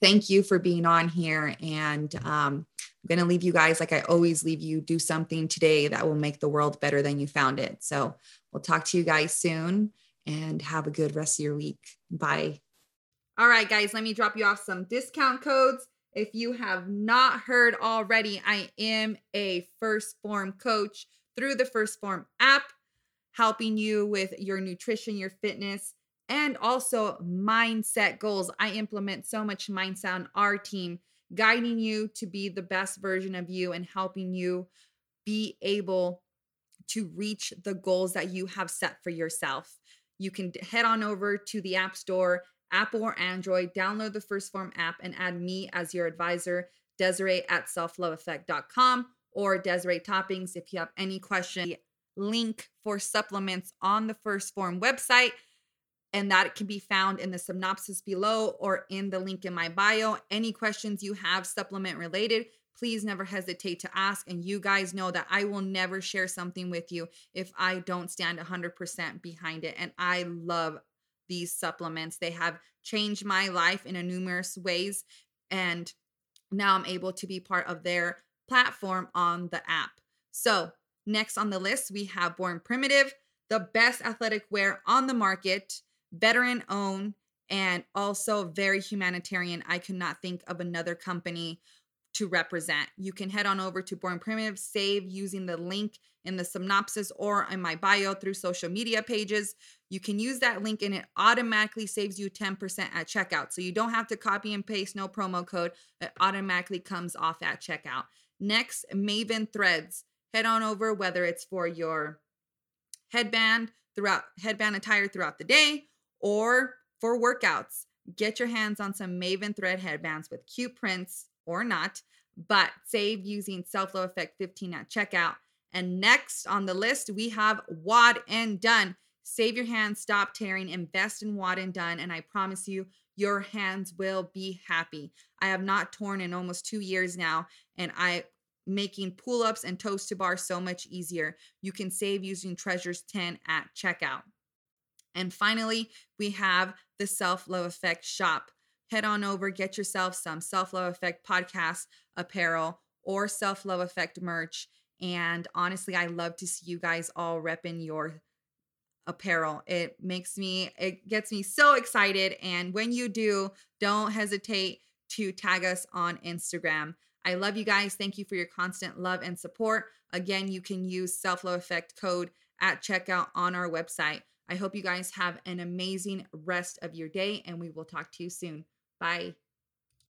thank you for being on here and um, I'm going to leave you guys like I always leave you do something today that will make the world better than you found it. So we'll talk to you guys soon and have a good rest of your week. Bye. All right, guys, let me drop you off some discount codes if you have not heard already, I am a 1st Phorm coach through the 1st Phorm app, helping you with your nutrition, your fitness, and also mindset goals. I implement so much mindset on our team, guiding you to be the best version of you and helping you be able to reach the goals that you have set for yourself. You can head on over to the App Store Apple or Android, download the 1st Phorm app and add me as your advisor, Desiree at selfloveeffect.com or Desiree Toppings if you have any questions. Link for supplements on the 1st Phorm website, and that can be found in the synopsis below or in the link in my bio. Any questions you have supplement related, please never hesitate to ask. And you guys know that I will never share something with you if I don't stand 100% behind it. And I love these supplements. They have changed my life in a numerous ways. And now I'm able to be part of their platform on the app. So, next on the list, we have Born Primitive, the best athletic wear on the market, veteran owned, and also very humanitarian. I could not think of another company to represent. You can head on over to Born Primitive, save using the link in the synopsis or in my bio through social media pages. You can use that link and it automatically saves you 10% at checkout. So you don't have to copy and paste, no promo code. It automatically comes off at checkout. Next, Maven Threads. Head on over, whether it's for your headband throughout headband attire throughout the day or for workouts. Get your hands on some Maven thread headbands with cute prints or not, but save using Self Love Effect 15 at checkout. And next on the list, we have WOD and Done. Save your hands, stop tearing, invest in WOD and Done, and I promise you, your hands will be happy. I have not torn in almost two years now, and I making pull-ups and toes to bar so much easier. You can save using Treasures 10 at checkout. And finally, we have the Self Love Effect shop. Head on over, get yourself some Self Love Effect podcast apparel or Self Love Effect merch. And honestly, I love to see you guys all repping your apparel. It makes me, it gets me so excited. And when you do, don't hesitate to tag us on Instagram. I love you guys. Thank you for your constant love and support. Again, you can use Self Love Effect code at checkout on our website. I hope you guys have an amazing rest of your day, and we will talk to you soon. Bye.